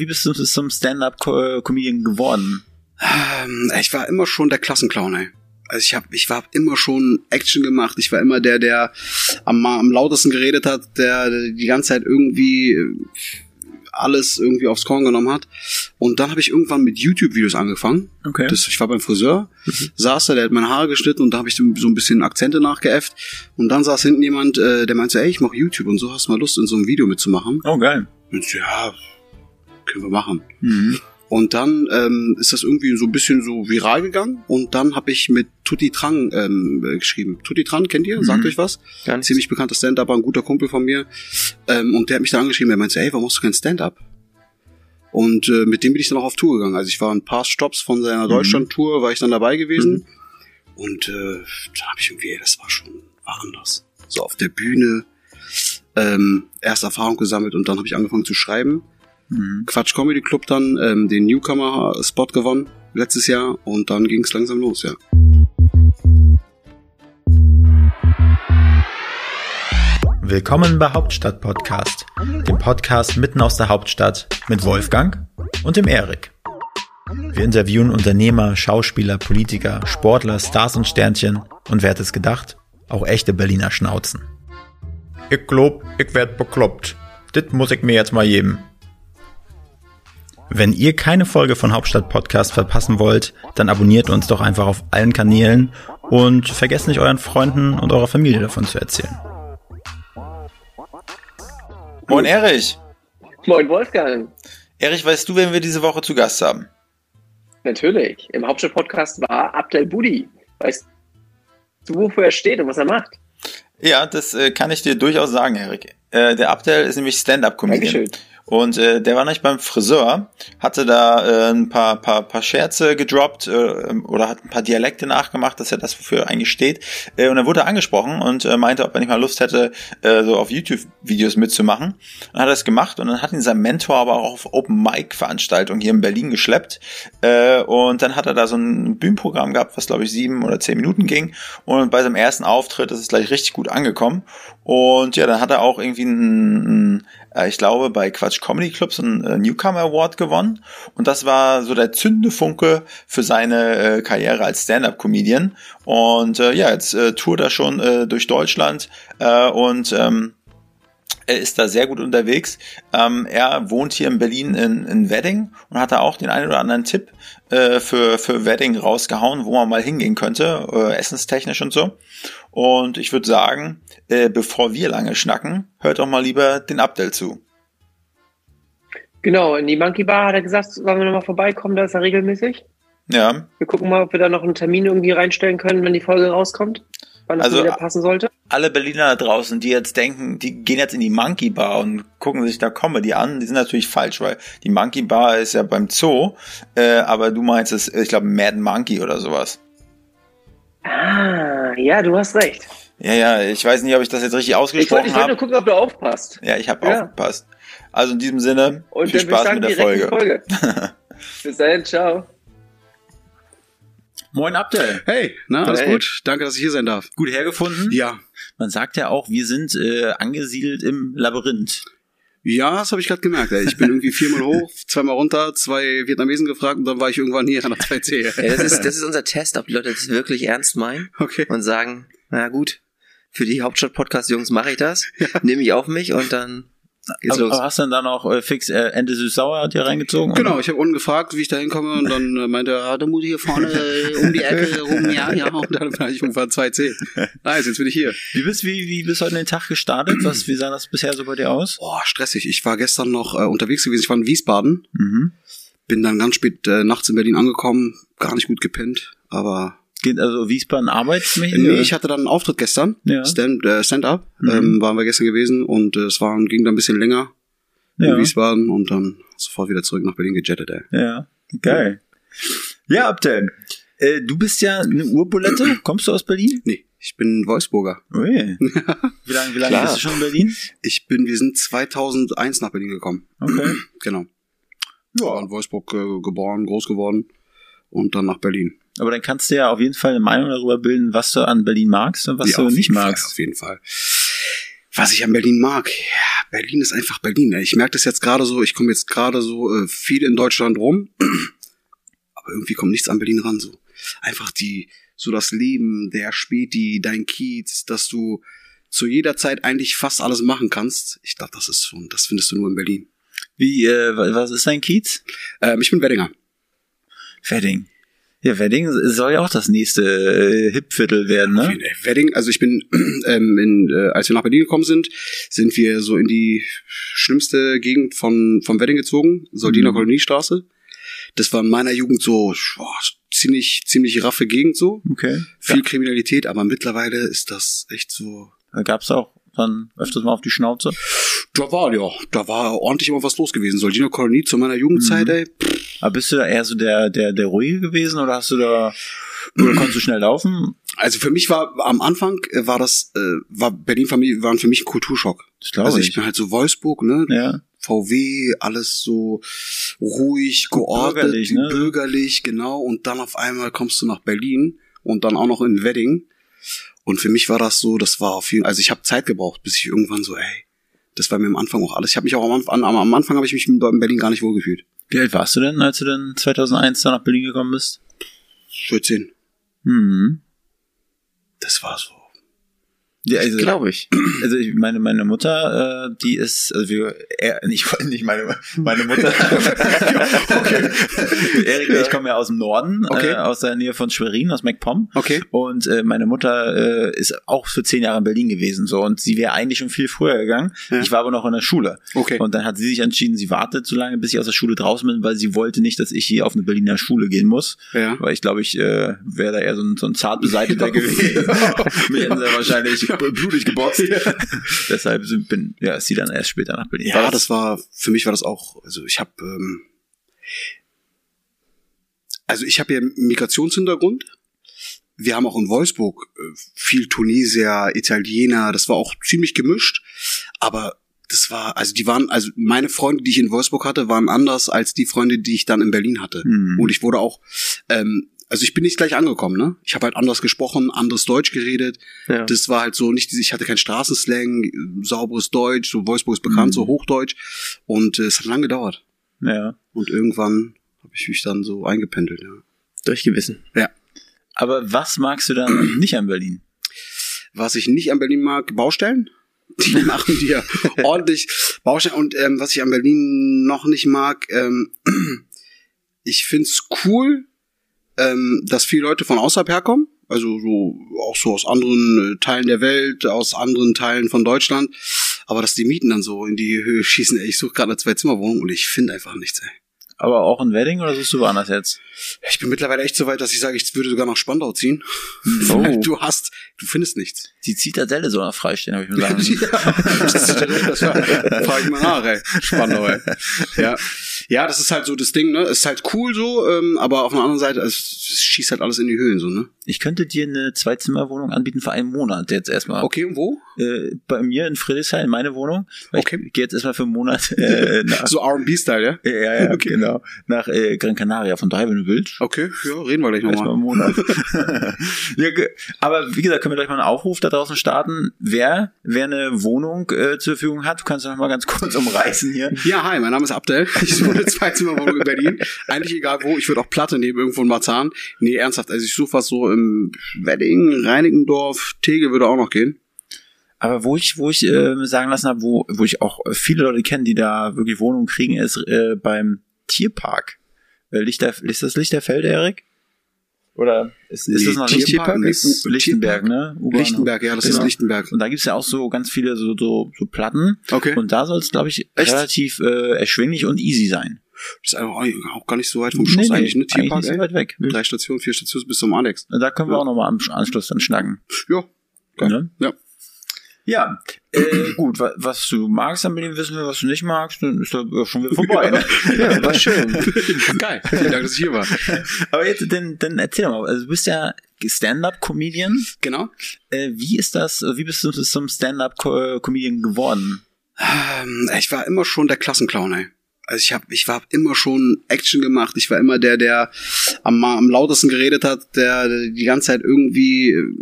wie bist du zum Stand-up-Comedian geworden? Ähm, ich war immer schon der Klassenclown, ey. Also ich habe, ich war immer schon Action gemacht. Ich war immer der, der am, am lautesten geredet hat, der die ganze Zeit irgendwie alles irgendwie aufs Korn genommen hat. Und dann habe ich irgendwann mit YouTube-Videos angefangen. Okay. Das, ich war beim Friseur, saß da, der hat meine Haare geschnitten und da habe ich so ein bisschen Akzente nachgeäfft. Und dann saß hinten jemand, äh, der meinte, ey, ich mache YouTube und so hast du mal Lust, in so einem Video mitzumachen. Oh, geil. Und ja, können wir machen. Mhm. Und dann ähm, ist das irgendwie so ein bisschen so viral gegangen. Und dann habe ich mit Tutti Trang ähm, äh, geschrieben. Tutti Trang, kennt ihr? Sagt Mhm. euch was? Nicht. Ziemlich bekannter Stand-Upper, ein guter Kumpel von mir. Ähm, und der hat mich dann angeschrieben, der meinte, ey, warum machst du kein Stand-Up? Und äh, mit dem bin ich dann auch auf Tour gegangen. Also ich war ein paar Stops von seiner Deutschland-Tour, war ich dann dabei gewesen. Und äh, da habe ich irgendwie, das war schon, war anders. So auf der Bühne, ähm, erste Erfahrung gesammelt und dann habe ich angefangen zu schreiben. Mhm. Quatsch Comedy Club dann ähm, den Newcomer-Spot gewonnen letztes Jahr und dann ging es langsam los, ja. Willkommen bei Hauptstadt Podcast, dem Podcast mitten aus der Hauptstadt mit Wolfgang und dem Erik. Wir interviewen Unternehmer, Schauspieler, Politiker, Sportler, Stars und Sternchen und wer hätte es gedacht, auch echte Berliner Schnauzen. Ich glaub, ich werd bekloppt. Dit muss ich mir jetzt mal geben. Wenn ihr keine Folge von Hauptstadt Podcast verpassen wollt, dann abonniert uns doch einfach auf allen Kanälen und vergesst nicht euren Freunden und eurer Familie davon zu erzählen. Moin Erich. Moin Wolfgang. Erich, weißt du, wen wir diese Woche zu Gast haben? Natürlich. Im Hauptstadt-Podcast war Abdel Budi. Weißt du, wofür er steht und was er macht? Ja, das äh, kann ich dir durchaus sagen, Erik. Äh, der Abdel ist nämlich Stand-Up-Comedian. Dankeschön. Und äh, der war nicht beim Friseur, hatte da äh, ein paar, paar, paar Scherze gedroppt äh, oder hat ein paar Dialekte nachgemacht, das ist ja das, wofür er eigentlich steht. Äh, und dann wurde er angesprochen und äh, meinte, ob er nicht mal Lust hätte, äh, so auf YouTube-Videos mitzumachen. Dann hat er es gemacht und dann hat ihn sein Mentor aber auch auf Open-Mic-Veranstaltungen hier in Berlin geschleppt. Äh, und dann hat er da so ein Bühnenprogramm gehabt, was glaube ich sieben oder zehn Minuten ging. Und bei seinem ersten Auftritt ist es gleich richtig gut angekommen. Und ja, dann hat er auch irgendwie ein, ein äh, ich glaube, bei Quatsch Comedy Club so einen äh, Newcomer Award gewonnen. Und das war so der Zündefunke für seine äh, Karriere als Stand-Up-Comedian. Und äh, ja, jetzt äh, tourt er schon äh, durch Deutschland äh, und ähm, er ist da sehr gut unterwegs. Ähm, er wohnt hier in Berlin in, in Wedding und hat da auch den einen oder anderen Tipp äh, für, für Wedding rausgehauen, wo man mal hingehen könnte, äh, essenstechnisch und so. Und ich würde sagen, äh, bevor wir lange schnacken, hört doch mal lieber den Abdel zu. Genau, in die Monkey Bar hat er gesagt, sollen wir nochmal vorbeikommen, da ist er regelmäßig. Ja, Wir gucken mal, ob wir da noch einen Termin irgendwie reinstellen können, wenn die Folge rauskommt. Wann das Also, wieder passen sollte. alle Berliner da draußen, die jetzt denken, die gehen jetzt in die Monkey Bar und gucken sich da Comedy an, die sind natürlich falsch, weil die Monkey Bar ist ja beim Zoo, äh, aber du meinst es, ich glaube, Mad Monkey oder sowas. Ah, ja, du hast recht. Ja, ja, ich weiß nicht, ob ich das jetzt richtig ausgesprochen ich wollte nur habe. gucken, ob du aufpasst. Ja, ich habe Ja. aufgepasst. Also in diesem Sinne, Und viel Spaß sagen, mit der Folge. Folge. Bis dahin, ciao. Moin Abdel. Hey, na, alles Hey. gut? Danke, dass ich hier sein darf. Gut hergefunden. Ja. Man sagt ja auch, wir sind äh, angesiedelt im Labyrinth. Ja, das habe ich gerade gemerkt. Ey. Ich bin irgendwie viermal hoch, zweimal runter, zwei Vietnamesen gefragt und dann war ich irgendwann hier nach 2C. Ja, das, ist, das ist unser Test, ob die Leute das wirklich ernst meinen Okay. und sagen, na gut, für die Hauptstadt-Podcast-Jungs mache ich das, nehme ich auf mich und dann geht's Aber, los. aber hast du dann da noch äh, fix äh, Ende süß-sauer dir reingezogen? Genau, ich habe unten gefragt, wie ich da hinkomme und dann äh, meinte er, ah, da muss ich hier vorne äh, um die Ecke rum, ja, ja. Und dann war ich irgendwann 2C. Nice, jetzt bin ich hier. Wie bist, wie, wie bist du heute den Tag gestartet? Was, wie sah das bisher so bei dir aus? Boah, stressig. Ich war gestern noch äh, unterwegs gewesen. Ich war in Wiesbaden. Mhm. Bin dann ganz spät äh, nachts in Berlin angekommen. Gar nicht gut gepennt. Aber also Wiesbaden arbeitsmäßig? nee, oder? ich hatte dann einen Auftritt gestern. Ja. Stand, äh, Stand-up. Mhm. Ähm, waren wir gestern gewesen und äh, es war, ging dann ein bisschen länger ja. in Wiesbaden und dann sofort wieder zurück nach Berlin gejettet, ey. ja, geil. Ja, Abdel. Äh, du bist ja eine Urbulette. Kommst du aus Berlin? Nee, ich bin Wolfsburger. Ui. Wie lange, wie lange bist du schon in Berlin? Ich bin, wir sind 2001 nach Berlin gekommen. Okay. Genau. Ja. War in Wolfsburg äh, geboren, groß geworden und dann nach Berlin. Aber dann kannst du ja auf jeden Fall eine Meinung darüber bilden, was du an Berlin magst und was Ja, du nicht jeden Fall, magst. auf jeden Fall. Was ich an Berlin mag, ja, Berlin ist einfach Berlin. ey. Ich merke das jetzt gerade so, ich komme jetzt gerade so äh, viel in Deutschland rum, aber irgendwie kommt nichts an Berlin ran. So einfach die, so das Leben, der Späti, dein Kiez, dass du zu jeder Zeit eigentlich fast alles machen kannst. Ich glaube, das ist schon, das findest du nur in Berlin. Wie, äh, wa- was ist dein Kiez? Ähm, ich bin Weddinger. Wedding. Ja, Wedding soll ja auch das nächste äh, Hipviertel werden, ne? Äh, Wedding, also ich bin, ähm, in, äh, als wir nach Berlin gekommen sind, sind wir so in die schlimmste Gegend von, vom Wedding gezogen, Soldiner Mhm. Koloniestraße. Das war in meiner Jugend so boah, ziemlich, ziemlich raffe Gegend so. Okay. Viel Kriminalität, aber mittlerweile ist das echt so. Da gab's auch dann öfters mal auf die Schnauze. Da war, ja, da war ordentlich immer was los gewesen. Soldiner Kolonie zu meiner Jugendzeit, Mhm. ey. Aber bist du da eher so der, der, der Ruhige gewesen oder hast du da, oder konntest du schnell laufen? Also für mich war am Anfang äh, war das, äh, war Berlin Familie waren für mich ein Kulturschock. Das glaube Also ich ich. bin halt so Wolfsburg, ne? Ja. VW, alles so ruhig, geordnet, bürgerlich, ne? bürgerlich, genau. Und dann auf einmal kommst du nach Berlin und dann auch noch in Wedding. Und für mich war das so, das war auf jeden also ich habe Zeit gebraucht, bis ich irgendwann so, ey, das war mir am Anfang auch alles. Ich habe mich auch am Anfang, am, am Anfang habe ich mich in Berlin gar nicht wohlgefühlt. Wie alt warst du denn, als du dann 2001 da nach Berlin gekommen bist? 14. Hm. Das war so. Ja, also, Glaube ich. also ich meine, meine Mutter, äh, die ist, also wir, er, nicht, nicht meine, meine Mutter. okay. Erik, ich komme ja aus dem Norden, Okay. äh, aus der Nähe von Schwerin, aus MacPom. Okay. Und äh, meine Mutter äh, ist auch für zehn Jahre in Berlin gewesen, so und sie wäre eigentlich schon viel früher gegangen. Ja. Ich war aber noch in der Schule. Okay. Und dann hat sie sich entschieden, sie wartet so lange, bis ich aus der Schule draußen bin, weil sie wollte nicht, dass ich hier auf eine Berliner Schule gehen muss. Ja. Weil ich glaube, ich äh, wäre da eher so ein, so ein zart beseiteter gewesen. Mir hätten sie wahrscheinlich blutig geboxt. Deshalb sind, bin, ja, ist sie dann erst später nach Berlin. Ja, das war für mich war das auch. Also ich habe ähm, also ich habe ja Migrationshintergrund. Wir haben auch in Wolfsburg äh, viel Tunesier, Italiener. Das war auch ziemlich gemischt. Aber das war also die waren also meine Freunde, die ich in Wolfsburg hatte, waren anders als die Freunde, die ich dann in Berlin hatte. Hm. Und ich wurde auch ähm, also ich bin nicht gleich angekommen, ne? Ich habe halt anders gesprochen, anderes Deutsch geredet. Ja. Das war halt so nicht, ich hatte kein Straßenslang, sauberes Deutsch, so Wolfsburg ist bekannt, Mhm. so Hochdeutsch. Und äh, es hat lange gedauert. ja. Und irgendwann habe ich mich dann so eingependelt, ja. Durchgewissen. Aber was magst du dann nicht an Berlin? Was ich nicht an Berlin mag, Baustellen. Die machen dir ordentlich Baustellen. Und ähm, was ich an Berlin noch nicht mag, ähm, ich find's cool, ähm, dass viele Leute von außerhalb herkommen. Also so auch so aus anderen äh, Teilen der Welt, aus anderen Teilen von Deutschland. Aber dass die Mieten dann so in die Höhe schießen, ey, ich suche gerade eine Zwei-Zimmer-Wohnung und ich finde einfach nichts, ey. Aber auch in Wedding oder suchst du woanders jetzt? Ich bin mittlerweile echt so weit, dass ich sage, ich würde sogar nach Spandau ziehen. Oh. Du hast, du findest nichts. Die Zitadelle soll noch freistehen, habe ich mir sagen. das ist, das war, frag ich mal nach, ey. Spannend, ey. Ja. ja, das ist halt so das Ding, ne? Es ist halt cool so, ähm, aber auf der anderen Seite, es, es schießt halt alles in die Höhen, so, ne? Ich könnte dir eine Zweizimmerwohnung anbieten für einen Monat jetzt erstmal. Okay, und wo? Äh, bei mir in Friedrichshain, meine Wohnung. Okay. Ich gehe jetzt erstmal für einen Monat äh, So R&B-Style, ja? ja, ja, Okay. genau, nach äh, Gran Canaria von daher, wenn du willst. Okay, ja, reden wir gleich nochmal. einen Monat. ja, aber wie gesagt, können wir gleich mal einen Aufruf da draußen starten. Wer, wer eine Wohnung äh, zur Verfügung hat, du kannst noch mal ganz kurz umreißen hier. Ja, hi, mein Name ist Abdel. Ich suche eine Zweizimmerwohnung in Berlin. Eigentlich egal wo, ich würde auch Platte nehmen, irgendwo in Marzahn. Nee, ernsthaft, also ich suche was so im Wedding, Reinickendorf, Tegel würde auch noch gehen. Aber wo ich, wo ich äh, sagen lassen habe, wo, wo ich auch viele Leute kenne, die da wirklich Wohnungen kriegen, ist äh, beim Tierpark. Äh, Lichter, ist das Lichterfeld, Erik? Oder ist, ist Nee, das noch Tierpark? Lichtenberg? Nee, U- Lichtenberg, ne? U-Bahnhof. Lichtenberg, ja, das ist Genau. Lichtenberg. Und da gibt's ja auch so ganz viele so, so, so Platten. Okay. Und da soll es, glaube ich, Echt? relativ äh, erschwinglich und easy sein. Das ist einfach auch gar nicht so weit vom Schloss eigentlich, ne? Tierpark, nicht so weit weg. Drei Stationen, vier Stationen bis zum Alex. Da können wir Ja. auch nochmal am Anschluss dann schnacken. Ja. Geil. Ne? Ja. Ja, äh, gut, wa was du magst an Berlin, wissen wir, was du nicht magst, dann ist da schon wieder vorbei. Ne? Ja, war schön. Geil. Vielen Dank, dass ich hier war. Aber jetzt, dann, dann erzähl doch mal, also du bist ja Stand-Up-Comedian. Genau. Äh, wie ist das, wie bist du zum Stand-Up-Comedian geworden? Ähm, ich war immer schon der Klassenclown, ey. Also ich hab, ich war immer schon Action gemacht. Ich war immer der, der am, am lautesten geredet hat, der die ganze Zeit irgendwie äh,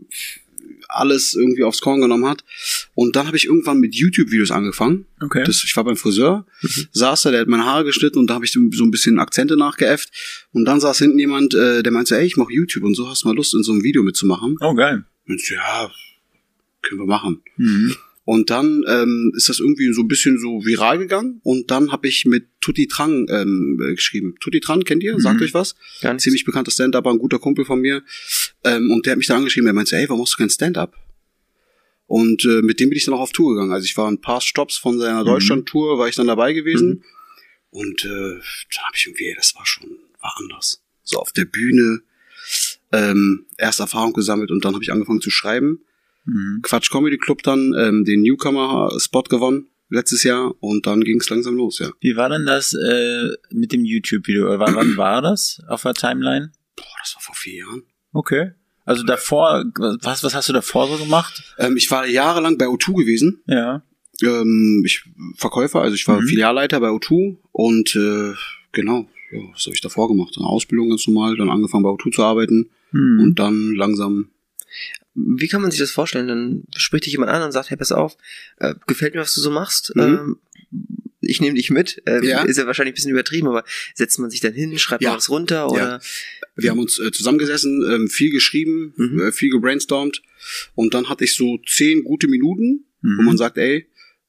alles irgendwie aufs Korn genommen hat. Und dann habe ich irgendwann mit YouTube-Videos angefangen. Okay. Das, ich war beim Friseur, saß da, der hat meine Haare geschnitten und da habe ich so so ein bisschen Akzente nachgeäfft. Und dann saß hinten jemand, äh, der meinte, ey, ich mache YouTube und so hast du mal Lust, in so einem Video mitzumachen. oh, geil. Und ich ja, können wir machen. Mhm. Und dann ähm, ist das irgendwie so ein bisschen so viral gegangen. Und dann habe ich mit Tutti Trang ähm, äh, geschrieben. Tutti Trang, kennt ihr? Sagt Mhm. euch was? Nicht. Ziemlich bekannter Stand-Upper, ein guter Kumpel von mir. Ähm, und der hat mich dann angeschrieben, er meinte, ey, warum machst du kein Stand-Up? Und äh, mit dem bin ich dann auch auf Tour gegangen. Also ich war ein paar Stops von seiner Mhm. Deutschland-Tour, war ich dann dabei gewesen. Und äh, da habe ich irgendwie, ey, das war schon, war anders. So auf der Bühne, ähm, erste Erfahrung gesammelt und dann habe ich angefangen zu schreiben. Mhm. Quatsch Comedy Club dann ähm, den Newcomer-Spot gewonnen letztes Jahr und dann ging es langsam los, ja. Wie war denn das äh, mit dem YouTube-Video? Wann, war das auf der Timeline? Boah, das war vor vier Jahren. Okay. Also davor, was, was hast du davor so gemacht? Ähm, ich war jahrelang bei O2 gewesen. Ja. Ähm, ich Verkäufer, also ich war Mhm. Filialleiter bei O2 und äh, genau, ja, was habe ich davor gemacht? Eine Ausbildung ganz normal, dann angefangen bei O2 zu arbeiten Hm. und dann langsam. Wie kann man sich das vorstellen? Dann spricht dich jemand an und sagt, hey, pass auf, äh, gefällt mir, was du so machst. Mhm. Ähm, ich nehme dich mit. Ähm, Ja. Ist ja wahrscheinlich ein bisschen übertrieben, aber setzt man sich dann hin, schreibt Ja. mal was runter oder Wir haben uns äh, zusammengesessen, ähm, viel geschrieben, Mhm. äh, viel gebrainstormt und dann hatte ich so zehn gute Minuten, wo Mhm. man sagt, ey,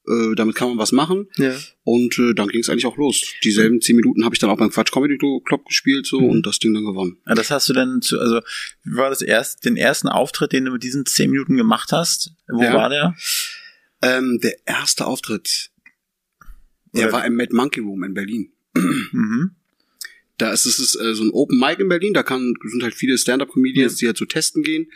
äh, damit kann man was machen. ja. Und äh, dann ging es eigentlich auch los. Dieselben zehn Minuten habe ich dann auch beim Quatsch Comedy Club gespielt so Mhm. und das Ding dann gewonnen. Ja, das hast du dann zu, also wie war das erst, den ersten Auftritt, den du mit diesen zehn Minuten gemacht hast? Wo Ja. war der? Ähm, der erste Auftritt, der Oder- war im Mad Monkey Room in Berlin. Mhm. Da ist es ist, äh, so ein Open Mic in Berlin, da kann, sind halt viele Stand-Up-Comedians, die halt so testen gehen.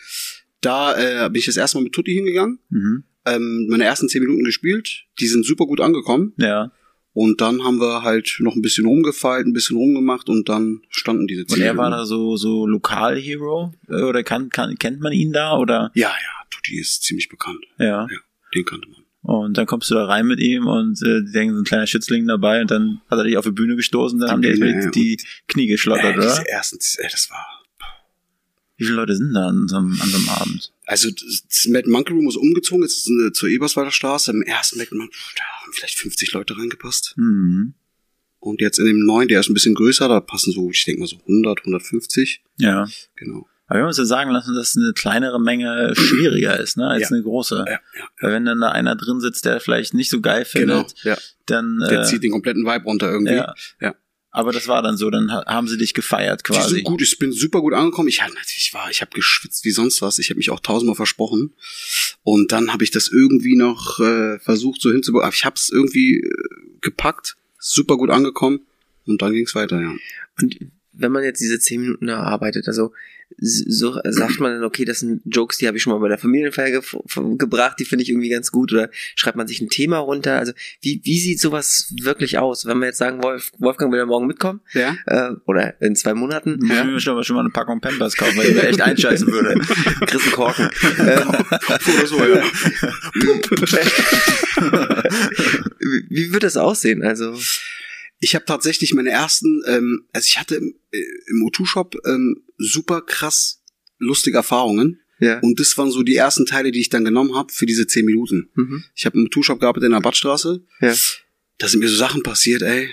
Da äh, bin ich das erste Mal mit Tutti hingegangen, Mhm. Ähm, meine ersten zehn Minuten gespielt, die sind super gut angekommen. Ja. Und dann haben wir halt noch ein bisschen rumgefeilt, ein bisschen rumgemacht und dann standen diese Und zehn er war da so, so Lokal-Hero? Äh, Oder kann, kann, kennt man ihn da? Oder? Ja, ja, Tutti ist ziemlich bekannt. Ja. Ja, den kannte man. Und dann kommst du da rein mit ihm und äh, die denken, so ein kleiner Schützling dabei und dann hat er dich auf die Bühne gestoßen, dann haben die die, die Knie geschlottert, Äh, oder? diese ersten, äh, das war Wie viele Leute sind da an so einem, an so einem Abend? Also das Mad Monkey Room ist umgezogen, jetzt ist es, zur Eberswalder Straße. Im ersten Mad Monkey da haben vielleicht 50 Leute reingepasst. Mhm. Und jetzt in dem neuen, der ist ein bisschen größer, da passen so, ich denke mal so 100, 150. Ja. Genau. Aber wir haben uns ja sagen lassen, dass eine kleinere Menge schwieriger ist, ne, als Ja. eine große. Ja, ja. Weil wenn dann da einer drin sitzt, der vielleicht nicht so geil Genau. findet, Ja. dann Der äh, zieht den kompletten Vibe runter irgendwie. ja. Ja. Aber das war dann so, dann ha- haben sie dich gefeiert Die quasi. sind gut, ich bin super gut angekommen. Ich hatte natürlich war, ich habe geschwitzt wie sonst was. Ich habe mich auch tausendmal versprochen. Und dann habe ich das irgendwie noch äh, versucht so hinzubekommen. Aber ich habe es irgendwie äh, gepackt, super gut angekommen. Und dann ging es weiter, ja. Und wenn man jetzt diese zehn Minuten erarbeitet, also so sagt man dann, okay, das sind Jokes, die habe ich schon mal bei der Familienfeier ge gebracht, die finde ich irgendwie ganz gut, oder schreibt man sich ein Thema runter? Also wie, wie sieht sowas wirklich aus? Wenn wir jetzt sagen, Wolf, Wolfgang will ja morgen mitkommen, Ja? äh, oder in zwei Monaten, Muss ich mir schon, mal- schon mal eine Packung Pampers kaufen, weil ich mir echt einscheißen würde. Chris Korken. Oder so, ja. wie, wie wird das aussehen? Also Ich habe tatsächlich meine ersten, ähm, also ich hatte im, äh, im O2-Shop ähm, super krass lustige Erfahrungen. ja. Und das waren so die ersten Teile, die ich dann genommen habe für diese 10 Minuten. Mhm. Ich habe im O2-Shop gearbeitet in der Badstraße. Ja. Da sind mir so Sachen passiert, ey.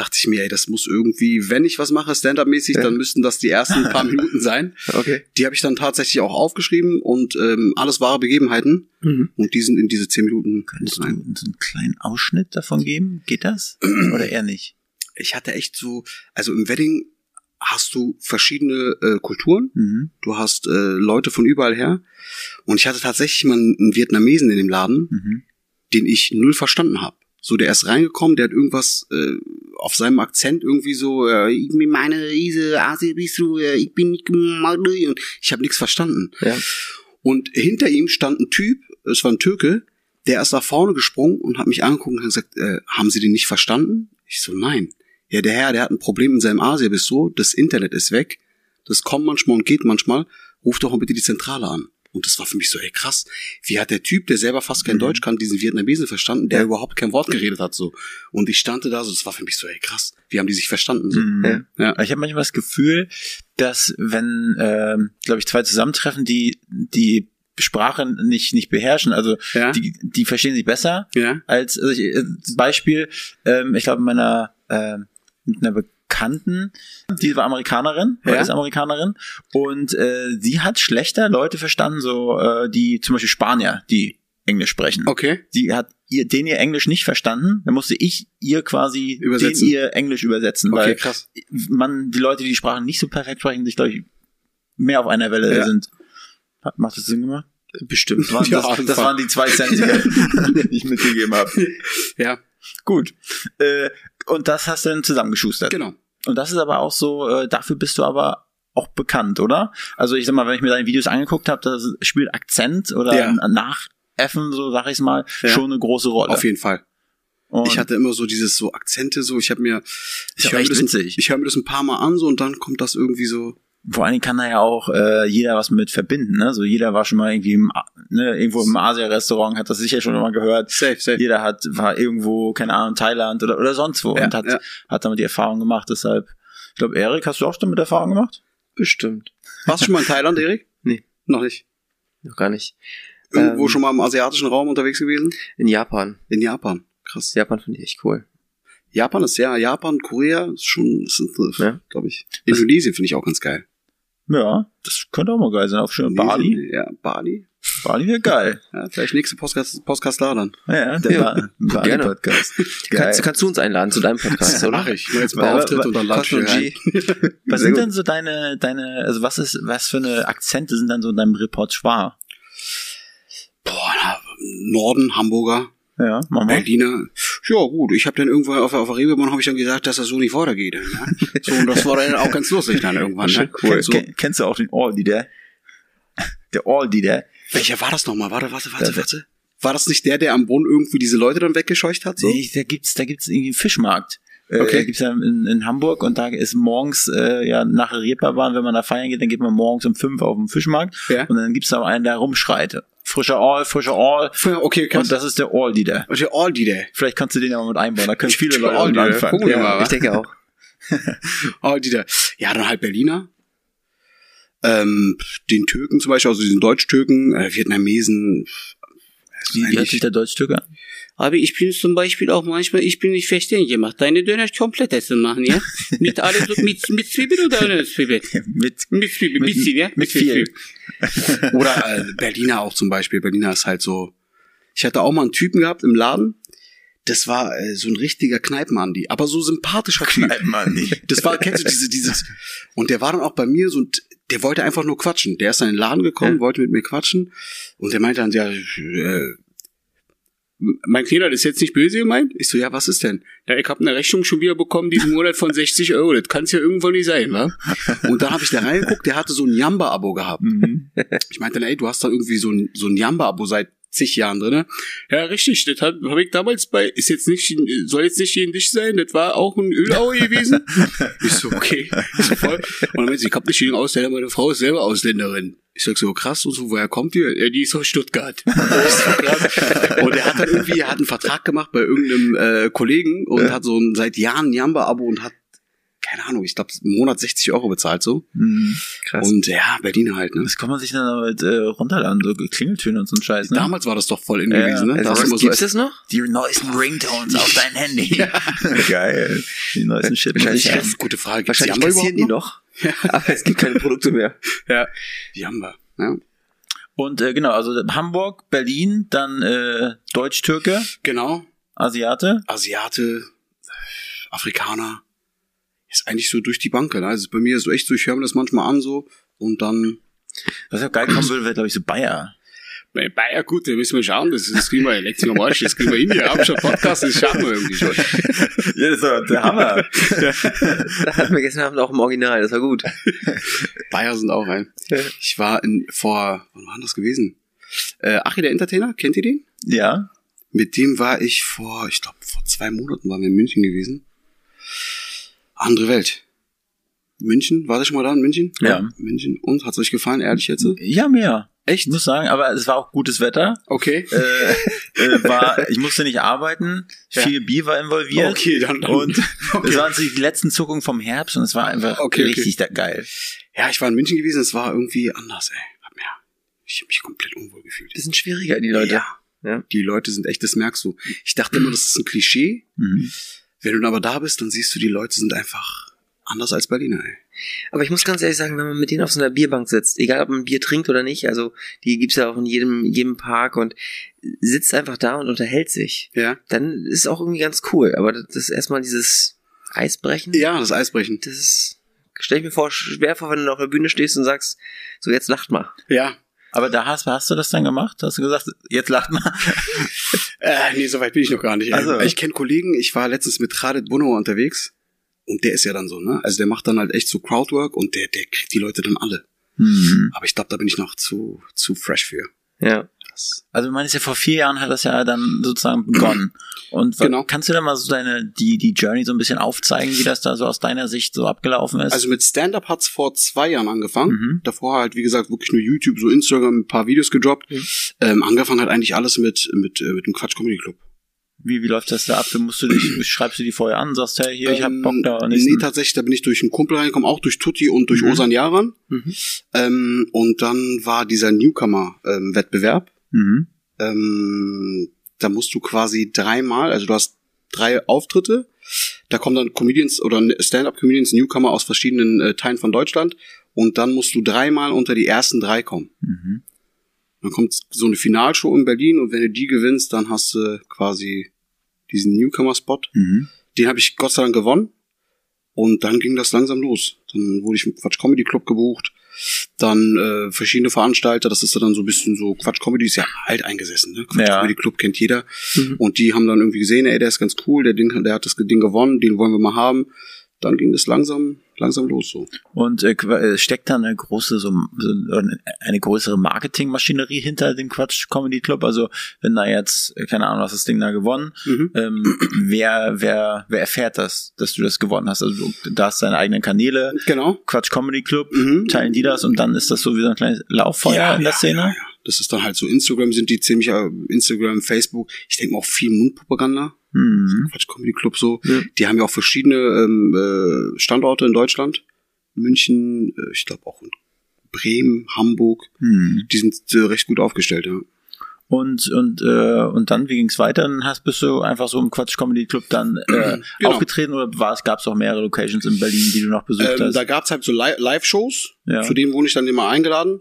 Dachte ich mir, ey, das muss irgendwie, wenn ich was mache, Stand-up-mäßig, Ja. dann müssten das die ersten paar Minuten sein. Okay. Die habe ich dann tatsächlich auch aufgeschrieben und ähm, alles wahre Begebenheiten. Mhm. Und die sind in diese 10 Minuten Könntest du so einen kleinen Ausschnitt davon geben? Geht das? Oder eher nicht? Ich hatte echt so, also im Wedding hast du verschiedene äh, Kulturen. Mhm. Du hast äh, Leute von überall her. Und ich hatte tatsächlich mal einen Vietnamesen in dem Laden, Mhm. den ich null verstanden habe. So, der ist reingekommen, der hat irgendwas äh, auf seinem Akzent irgendwie so, äh, ich bin meine Riese, Asi bist du, äh, ich bin nicht und ich habe nichts verstanden. Ja. Und hinter ihm stand ein Typ, es war ein Türke, der ist nach vorne gesprungen und hat mich angeguckt und hat gesagt, äh, haben Sie den nicht verstanden? Ich so, nein. Ja, der Herr, der hat ein Problem in seinem Asia-Bistro, das Internet ist weg, das kommt manchmal und geht manchmal, ruft doch mal bitte die Zentrale an. Und das war für mich so, ey krass, wie hat der Typ, der selber fast kein Mhm. Deutsch kann, diesen Vietnamesen verstanden, der Ja. überhaupt kein Wort geredet hat so. Und ich stand da so, das war für mich so, ey krass, wie haben die sich verstanden so. Mhm. Ja. Ja. Ich habe manchmal das Gefühl, dass wenn, ähm, glaube ich, zwei zusammentreffen, die, die Sprache nicht nicht beherrschen. Also Ja. die die verstehen sich besser Ja. als also ich, äh, Beispiel. Ähm, ich glaube, meiner äh, mit einer Bekannten, die war Amerikanerin, Ja. ist Amerikanerin und äh, sie hat schlechter Leute verstanden, so äh, die zum Beispiel Spanier, die Englisch sprechen. Okay. Sie hat ihr den ihr Englisch nicht verstanden, dann musste ich ihr quasi Übersetzen. den ihr Englisch übersetzen, Okay, weil krass. man die Leute, die die Sprachen nicht so perfekt sprechen, sich glaube ich mehr auf einer Welle Ja. sind. Macht das Sinn gemacht? Bestimmt. Das waren, Ja, das, das waren die zwei Cent, die ich mitgegeben habe. Ja, Gut. Äh, und das hast du dann zusammengeschustert. genau. Und das ist aber auch so, äh, dafür bist du aber auch bekannt, oder? Also ich sag mal, wenn ich mir deine Videos angeguckt habe, da spielt Akzent oder Ja. Nachäffen, so sag ich's mal, Ja. schon eine große Rolle. Auf jeden Fall. Und Ich hatte immer so dieses so Akzente so, ich habe mir ich höre mir, das ein- ich hör mir das ein paar Mal an so und dann kommt das irgendwie so vor allen Dingen kann da ja auch äh, jeder was mit verbinden, ne? So jeder war schon mal irgendwie im, ne, irgendwo im Asia-Restaurant, hat das sicher schon mal gehört. safe, safe. Jeder hat, war irgendwo, keine Ahnung, Thailand oder, oder sonst wo Ja, und hat, ja. hat damit die Erfahrung gemacht. Deshalb, ich glaube, Erik, hast du auch damit Erfahrung gemacht? Bestimmt. Warst du schon mal in Thailand, Erik? Nee. Noch nicht. Noch gar nicht. Irgendwo Ähm. schon mal im asiatischen Raum unterwegs gewesen? In Japan. In Japan. Krass. Japan finde ich echt cool. Japan ist ja, Japan, Korea ist schon, ist, Ja. glaube ich. Indonesien finde ich auch ganz geil. Ja, das könnte auch mal geil sein. Auf schön Bali. Ja, Bali. Bali wäre geil. Ja, vielleicht nächste Podcast, Podcast da dann. Ja, ja der Ja, Ba- Bali gerne. Podcast. Geil. Kannst, kannst du uns einladen zu deinem Podcast, oder? Mach ich. Jetzt mal Auftritt und dann lade ich Cosmo hier rein. G. Was sind denn so deine, deine, also was ist, was für eine Akzente sind dann so in deinem Repertoire? Boah, Norden, Hamburger, Ja, mach mal. Berliner. Ja, gut. Ich habe dann irgendwann auf, auf der Reeperbahn habe ich dann gesagt, dass das so nicht weitergeht. Ja? So, und das war dann auch ganz lustig dann irgendwann. Ne? Kennst, So, ken- kennst du auch den Aldi, der? Der Aldi, der? welcher war das nochmal? Warte, warte, warte, warte. War das nicht der, der am Brunnen irgendwie diese Leute dann weggescheucht hat? So? Nee, da gibt's, da gibt's irgendwie einen Fischmarkt. Äh, Okay. Da gibt's ja in, in Hamburg und da ist morgens, äh, ja, nach der Reeperbahn, wenn man da feiern geht, dann geht man morgens um fünf auf den Fischmarkt Ja. und dann gibt's da einen, der rumschreit. Frischer All, frischer All. Ja, Okay, krass. Und das ist der Aldi, der. Und der Aldi, der. Vielleicht kannst du den ja mal mit einbauen, da können viele Leute der. anfangen. Mal, Ich denke auch. Aldi, der. Ja, dann halt Berliner. Ähm, den Türken zum Beispiel, also diesen Deutsch-Türken, äh, Vietnamesen. Wie, wie hört sich der Deutsch-Türke an? Aber ich bin zum Beispiel auch manchmal, ich bin nicht verständlich gemacht. Deine Döner komplett essen machen, ja? mit alles, mit, mit Zwiebeln oder ohne Zwiebeln? Mit, Mit Zwiebeln, Mit- bisschen, ja? mit viel. Oder äh, Berliner auch zum Beispiel. Berliner ist halt so. Ich hatte auch mal einen Typen gehabt im Laden. Das war äh, so ein richtiger Kneipenandi, aber so sympathischer. Mann, Das war, kennst du diese, dieses, und der war dann auch bei mir so, und der wollte einfach nur quatschen. Der ist dann in den Laden gekommen, Ja. wollte mit mir quatschen, und der meinte dann, ja, äh, mein das ist jetzt nicht böse gemeint? Ich so, ja, was ist denn? Ja, ich habe eine Rechnung schon wieder bekommen diesen Monat von 60 Euro. Das kann's ja irgendwo nicht sein, wa? Und dann habe ich da reingeguckt, der hatte so ein Jamba-Abo gehabt. Mhm. Ich meinte dann, ey, du hast da irgendwie so ein, so ein Jamba-Abo seit zig Jahren drinne. Ja, richtig, das habe hab ich damals bei, ist jetzt nicht, soll jetzt nicht gegen dich sein, das war auch ein Ölauer gewesen. ich so, okay. Ich so, voll. Und dann meinte ich hab nicht gegen Ausländer, meine Frau ist selber Ausländerin. Ich sag so, krass, und so, woher kommt die? Ja, die ist aus Stuttgart. So, und er hat dann irgendwie, er hat einen Vertrag gemacht bei irgendeinem äh, Kollegen und hat so ein seit Jahren ein Jamba-Abo und hat, keine Ahnung, ich glaube, im Monat 60 Euro bezahlt so. Mhm. Krass. Und ja, Berlin halt, ne? Das kann man sich dann damit äh, runterladen, so Klingeltöne und so ein Scheiß, ne? Damals war das doch voll in Ja, gewesen, ne? Also, Da hast du immer so gibt's das noch? Die neuesten Ringtones auf dein Handy. Geil. Die neuesten Shit. Wahrscheinlich eine gute Frage. Gibt's Wahrscheinlich Jamba kassieren die noch. Aber es gibt keine Produkte mehr. Ja. Jamba, ja. Und äh, genau, also Hamburg, Berlin, dann äh, Deutsch-Türke, Genau. Asiate. Asiate, Afrikaner. Ist eigentlich so durch die Bank, ne? Also bei mir ist so echt so, ich höre mir das manchmal an so und dann. Was ja geil kommen würde, wäre, glaube ich, so Bayer. Bei Bayer, gut, da müssen wir schauen, das, das kriegen wir elektrisch am Arsch, das kriegen wir hin, haben schon Podcast, das schaffen wir irgendwie schon. Ja, das war der Hammer. Da hatten wir gestern Abend auch im Original, das war gut. Bayer sind auch ein. Ich war in, vor, wann war das gewesen? Äh, Achi, der Entertainer, kennt ihr den? ja. Mit dem war ich vor, ich glaube, vor zwei Monaten waren wir in München gewesen. Andere Welt. München, war das schon mal da in München? Ja. München. Und, hat's euch gefallen, ehrlich jetzt? Ja, mehr. Echt? Ich muss sagen, aber es war auch gutes Wetter. Okay. Äh, äh, war, ich musste nicht arbeiten. Ja. Viel Bier war involviert. Okay, dann- dann- Und Okay. es waren die letzten Zuckungen vom Herbst und es war einfach Okay, okay. richtig da geil. Ja, ich war in München gewesen, es war irgendwie anders, ey. Hat mir, Ich habe mich komplett unwohl gefühlt. Das sind schwieriger, die Leute. Ja. Ja. Die Leute sind echt, das merkst du. Ich dachte immer, das ist ein Klischee. Mhm. Wenn du dann aber da bist, dann siehst du, die Leute sind einfach anders als Berliner, ey. Aber ich muss ganz ehrlich sagen, wenn man mit denen auf so einer Bierbank sitzt, egal ob man Bier trinkt oder nicht, also die gibt's ja auch in jedem, jedem Park und sitzt einfach da und unterhält sich, Ja. dann ist es auch irgendwie ganz cool. Aber das ist erstmal dieses Eisbrechen. Ja, das Eisbrechen. Das ist, stell ich mir vor, schwer vor, wenn du auf der Bühne stehst und sagst, so jetzt lacht mal. Ja. Aber da hast, hast du das dann gemacht? Hast du gesagt, jetzt lacht mal? Äh, nee, so weit bin ich noch gar nicht. Also. Ich kenne Kollegen, ich war letztens mit Khaled Bono unterwegs und der ist ja dann so, ne? Also der macht dann halt echt so Crowdwork und der, der kriegt die Leute dann alle. Mhm. Aber ich glaube, da bin ich noch zu, zu fresh für. Ja. Das, Also du meinst ja, vor vier Jahren hat das ja dann sozusagen begonnen. Und Genau. kannst du da mal so deine, die, die Journey so ein bisschen aufzeigen, wie das da so aus deiner Sicht so abgelaufen ist? also mit Stand-Up hat's vor zwei Jahren angefangen. Mhm. Davor halt, wie gesagt, wirklich nur YouTube, so Instagram, ein paar Videos gedroppt. Mhm. Ähm, angefangen hat eigentlich alles mit, mit, äh, mit dem Quatsch Comedy Club. wie, wie läuft das da ab? Musst du dich, schreibst du die vorher an, sagst, hey, hier, ich hab Bock da Ähm, nicht. Nee, tatsächlich, da bin ich durch einen Kumpel reingekommen, auch durch Tutti und durch Mhm. Osan Yaran. Mhm. Ähm, und dann war dieser Newcomer-Wettbewerb. Mhm. ähm, da musst du quasi dreimal, also du hast drei Auftritte, da kommen dann Comedians oder Stand-up-Comedians, Newcomer aus verschiedenen äh, Teilen von Deutschland und dann musst du dreimal unter die ersten drei kommen. Mhm. Dann kommt so eine Finalshow in Berlin und wenn du die gewinnst, dann hast du quasi diesen Newcomer-Spot. Mhm. Den habe ich Gott sei Dank gewonnen. Und dann ging das langsam los. Dann wurde ich im Quatsch Comedy Club gebucht. Dann äh, verschiedene Veranstalter, das ist dann so ein bisschen so, Quatsch Comedy ist ja alt eingesessen, ne? Quatsch Ja. Comedy Club kennt jeder. Mhm. Und die haben dann irgendwie gesehen, ey, der ist ganz cool, der, Ding, der hat das Ding gewonnen, den wollen wir mal haben. Dann ging das langsam, langsam los so. Und äh, äh, steckt da eine große, so, eine größere Marketingmaschinerie hinter dem Quatsch Comedy Club? Also wenn da jetzt, äh, keine Ahnung, was das Ding da gewonnen, Mhm. ähm, wer, wer, wer erfährt das, dass du das gewonnen hast? Also du, da hast deine eigenen Kanäle, Genau. Quatsch Comedy Club, Mhm. teilen die das und dann ist das so wie so ein kleines Lauffeuer in der Szene? Ja, ja. Das ist dann halt so Instagram sind die ziemlich, äh, Instagram, Facebook, ich denke mal auch viel Mundpropaganda. Mhm. Quatsch Comedy Club so. Ja. Die haben ja auch verschiedene ähm, äh, Standorte in Deutschland. München, äh, ich glaube auch in Bremen, Hamburg. Mhm. Die sind äh, recht gut aufgestellt, ja. Und, und, äh, und dann, wie ging's weiter? Dann hast, bist du einfach so im Quatsch Comedy Club dann äh, Genau. aufgetreten oder war es, gab's auch mehrere Locations in Berlin, die du noch besucht Ähm, hast? da gab's halt so Li- Live-Shows, Ja. zu denen wurde ich dann immer eingeladen.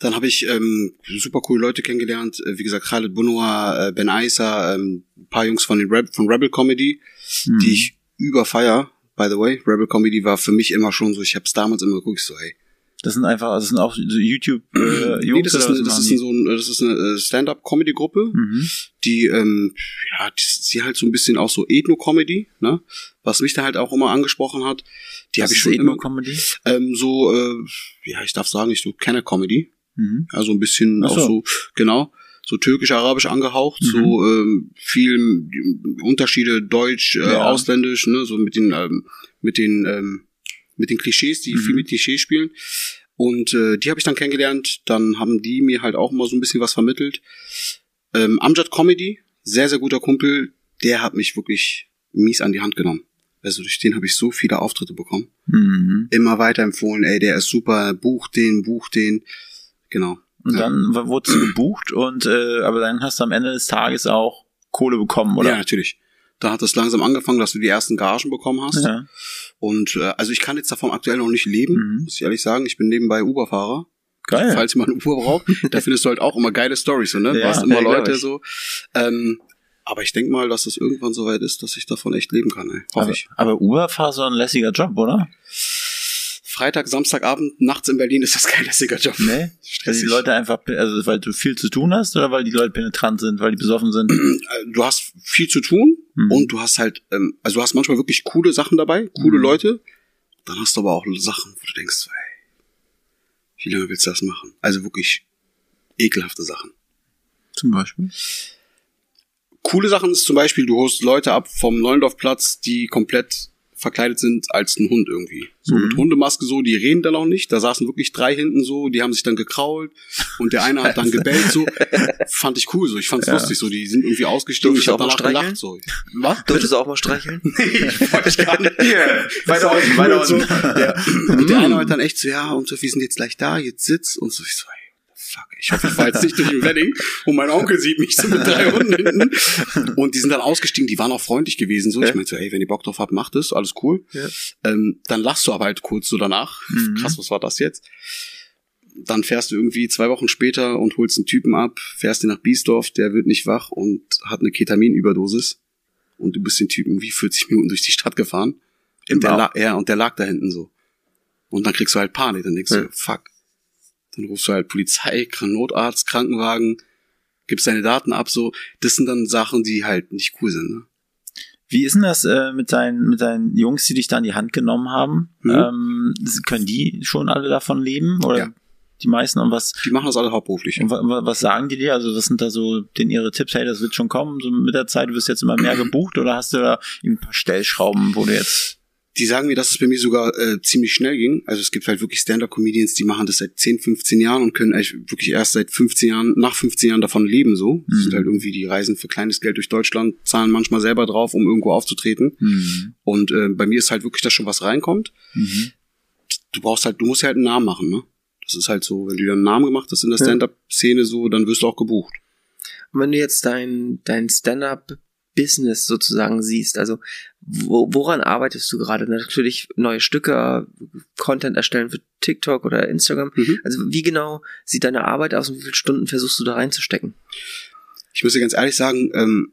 Dann habe ich ähm, super coole Leute kennengelernt, äh, wie gesagt, Khaled Bunua, äh, Ben Aissa, ähm, ein paar Jungs von, den Reb von Rebel Comedy, Mhm. die ich überfeier, by the way. Rebel Comedy war für mich immer schon so, ich habe es damals immer geguckt, so, hey, Das sind einfach, das sind auch so YouTube äh, nee, Jungs das ist, eine, das ist, so ein, das ist eine äh, Stand-up-Comedy-Gruppe, Mhm. die, ähm, ja, die, sie halt so ein bisschen auch so Ethno-Comedy, ne? Was mich da halt auch immer angesprochen hat. Die habe ich schon immer, Ethno-Comedy? ähm, so, äh, ja, ich darf sagen, nicht so Kenner-Comedy. Mhm. Also ein bisschen Ach auch so. so, genau, so türkisch-arabisch angehaucht, Mhm. so ähm, viel Unterschiede deutsch, äh, Ja. ausländisch, ne, so mit den ähm, mit den ähm, mit den Klischees, die Mhm. viel mit Klischees spielen. Und äh, die habe ich dann kennengelernt. Dann haben die mir halt auch mal so ein bisschen was vermittelt. Ähm, Amjad Comedy, sehr sehr guter Kumpel, der hat mich wirklich mies an die Hand genommen. Also durch den habe ich so viele Auftritte bekommen. Mhm. Immer weiterempfohlen, ey, der ist super, buch den, buch den. Genau. Und Ja. dann wurdest du gebucht und äh, aber dann hast du am Ende des Tages auch Kohle bekommen, oder? Ja, natürlich. Da hat es langsam angefangen, dass du die ersten Gagen bekommen hast. Ja. Und äh, also ich kann jetzt davon aktuell noch nicht leben, Mhm. muss ich ehrlich sagen. Ich bin nebenbei Uber-Fahrer. Geil. Falls jemand Uber braucht, da findest du halt auch immer geile Stories, so, ne? Du Ja, hast immer ja, Leute so. Ähm, aber ich denke mal, dass es irgendwann so weit ist, dass ich davon echt leben kann. Ey. Hoffe aber, ich. aber Uber-Fahrer ist so ein lässiger Job, oder? Freitag, Samstagabend, nachts in Berlin ist das kein lässiger Job. Nee? Weil die Stressig. Leute einfach, also weil du viel zu tun hast oder weil die Leute penetrant sind, weil die besoffen sind? Äh, Du hast viel zu tun Mhm. und du hast halt, ähm, also du hast manchmal wirklich coole Sachen dabei, coole Mhm. Leute. Dann hast du aber auch Sachen, wo du denkst, so, ey, wie lange willst du das machen? Also wirklich ekelhafte Sachen. Zum Beispiel. Coole Sachen ist zum Beispiel, du holst Leute ab vom Neulendorfplatz, die komplett verkleidet sind als ein Hund irgendwie. So Mhm. mit Hundemaske so, die reden dann auch nicht. Da saßen wirklich drei hinten so, die haben sich dann gekrault und der eine hat dann gebellt so. Fand ich cool so, ich fand's Ja. lustig so. Die sind irgendwie ausgestiegen, Durfte ich hab auch mal danach streicheln? gelacht so. Was? Durftest du auch mal streicheln? ich wollte gar nicht. weiter Das unten, weiter so. unten. Und der eine hat dann echt so, ja, und so, wir sind jetzt gleich da, jetzt sitz und so. Ich so, ey, fuck, ich hoffe, ich fahr jetzt nicht durch den Wedding und mein Onkel sieht mich so mit drei Hunden hinten. Und die sind dann ausgestiegen, die waren auch freundlich gewesen. So, ich meinte so, hey, wenn ihr Bock drauf habt, macht es, alles cool. Ja. Ähm, dann lachst du aber halt kurz so danach. Mhm. Krass, was war das jetzt? Dann fährst du irgendwie zwei Wochen später und holst einen Typen ab, fährst ihn nach Biesdorf, der wird nicht wach und hat eine Ketaminüberdosis. Und du bist den Typen wie 40 Minuten durch die Stadt gefahren. Und der, ja, und der lag da hinten so. Und dann kriegst du halt Panik, dann denkst Ja. du, fuck. Dann rufst du halt Polizei, Notarzt, Krankenwagen, gibst deine Daten ab, so. Das sind dann Sachen, die halt nicht cool sind, ne? Wie ist denn das äh, mit deinen mit deinen Jungs, die dich da in die Hand genommen haben? Mhm. Ähm, können die schon alle davon leben oder Ja. die meisten und was Die machen das alle hauptberuflich. und wa- wa- was sagen die dir? Also was sind da so denn ihre Tipps? Hey, das wird schon kommen. So mit der Zeit du wirst jetzt immer mehr gebucht oder hast du da ein paar Stellschrauben, wo du jetzt Die sagen mir, dass es bei mir sogar äh, ziemlich schnell ging. Also es gibt halt wirklich Stand-Up-Comedians, die machen das seit 10, 15 Jahren und können eigentlich wirklich erst seit 15 Jahren, nach 15 Jahren davon leben so. Das Mhm. sind halt irgendwie, die reisen für kleines Geld durch Deutschland, zahlen manchmal selber drauf, um irgendwo aufzutreten. hm, Und äh, bei mir ist halt wirklich, dass schon was reinkommt. mhm. Du brauchst halt, du musst ja halt einen Namen machen, ne? Das ist halt so, wenn du dir einen Namen gemacht hast in der. Stand-Up-Szene so, dann wirst du auch gebucht. Und wenn du jetzt dein, dein Stand-up-Business sozusagen siehst, also wo, woran arbeitest du gerade? Natürlich neue Stücke, Content erstellen für TikTok oder Instagram. Mhm. Also wie genau sieht deine Arbeit aus und wie viele Stunden versuchst du da reinzustecken? Ich muss dir ganz ehrlich sagen, ähm,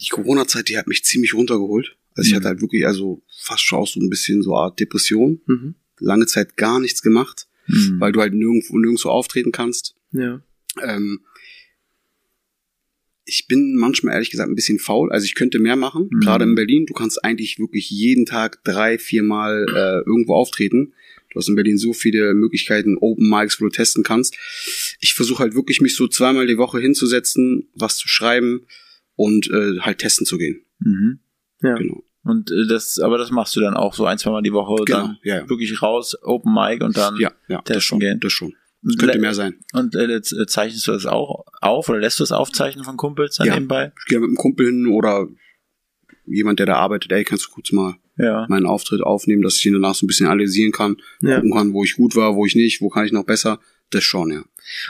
die Corona-Zeit, die hat mich ziemlich runtergeholt. Also ich Mhm. hatte halt wirklich, also fast schon auch so ein bisschen so eine Art Depression. Mhm. Lange Zeit gar nichts gemacht, Mhm. weil du halt nirgendwo, nirgendwo auftreten kannst. Ja. Ähm, ich bin manchmal ehrlich gesagt ein bisschen faul. Also ich könnte mehr machen. Mhm. Gerade in Berlin, du kannst eigentlich wirklich jeden Tag drei, viermal äh, irgendwo auftreten. Du hast in Berlin so viele Möglichkeiten, Open Mics, wo du testen kannst. Ich versuche halt wirklich, mich so zweimal die Woche hinzusetzen, was zu schreiben und äh, halt testen zu gehen. Mhm. Ja. Genau. Und äh, das, aber das machst du dann auch so ein, zweimal die Woche, Genau, dann ja, ja. wirklich raus, Open Mic und dann Ja, ja, testen das schon, gehen. das schon. Und Könnte mehr sein. Und äh, jetzt, äh, zeichnest du das auch auf oder lässt du es aufzeichnen von Kumpels dann Ja. nebenbei? Ich gehe mit einem Kumpel hin oder jemand, der da arbeitet, ey, kannst du kurz mal Ja. meinen Auftritt aufnehmen, dass ich ihn danach so ein bisschen analysieren kann, Ja. gucken kann, wo ich gut war, wo ich nicht, wo kann ich noch besser. Das schon, ja.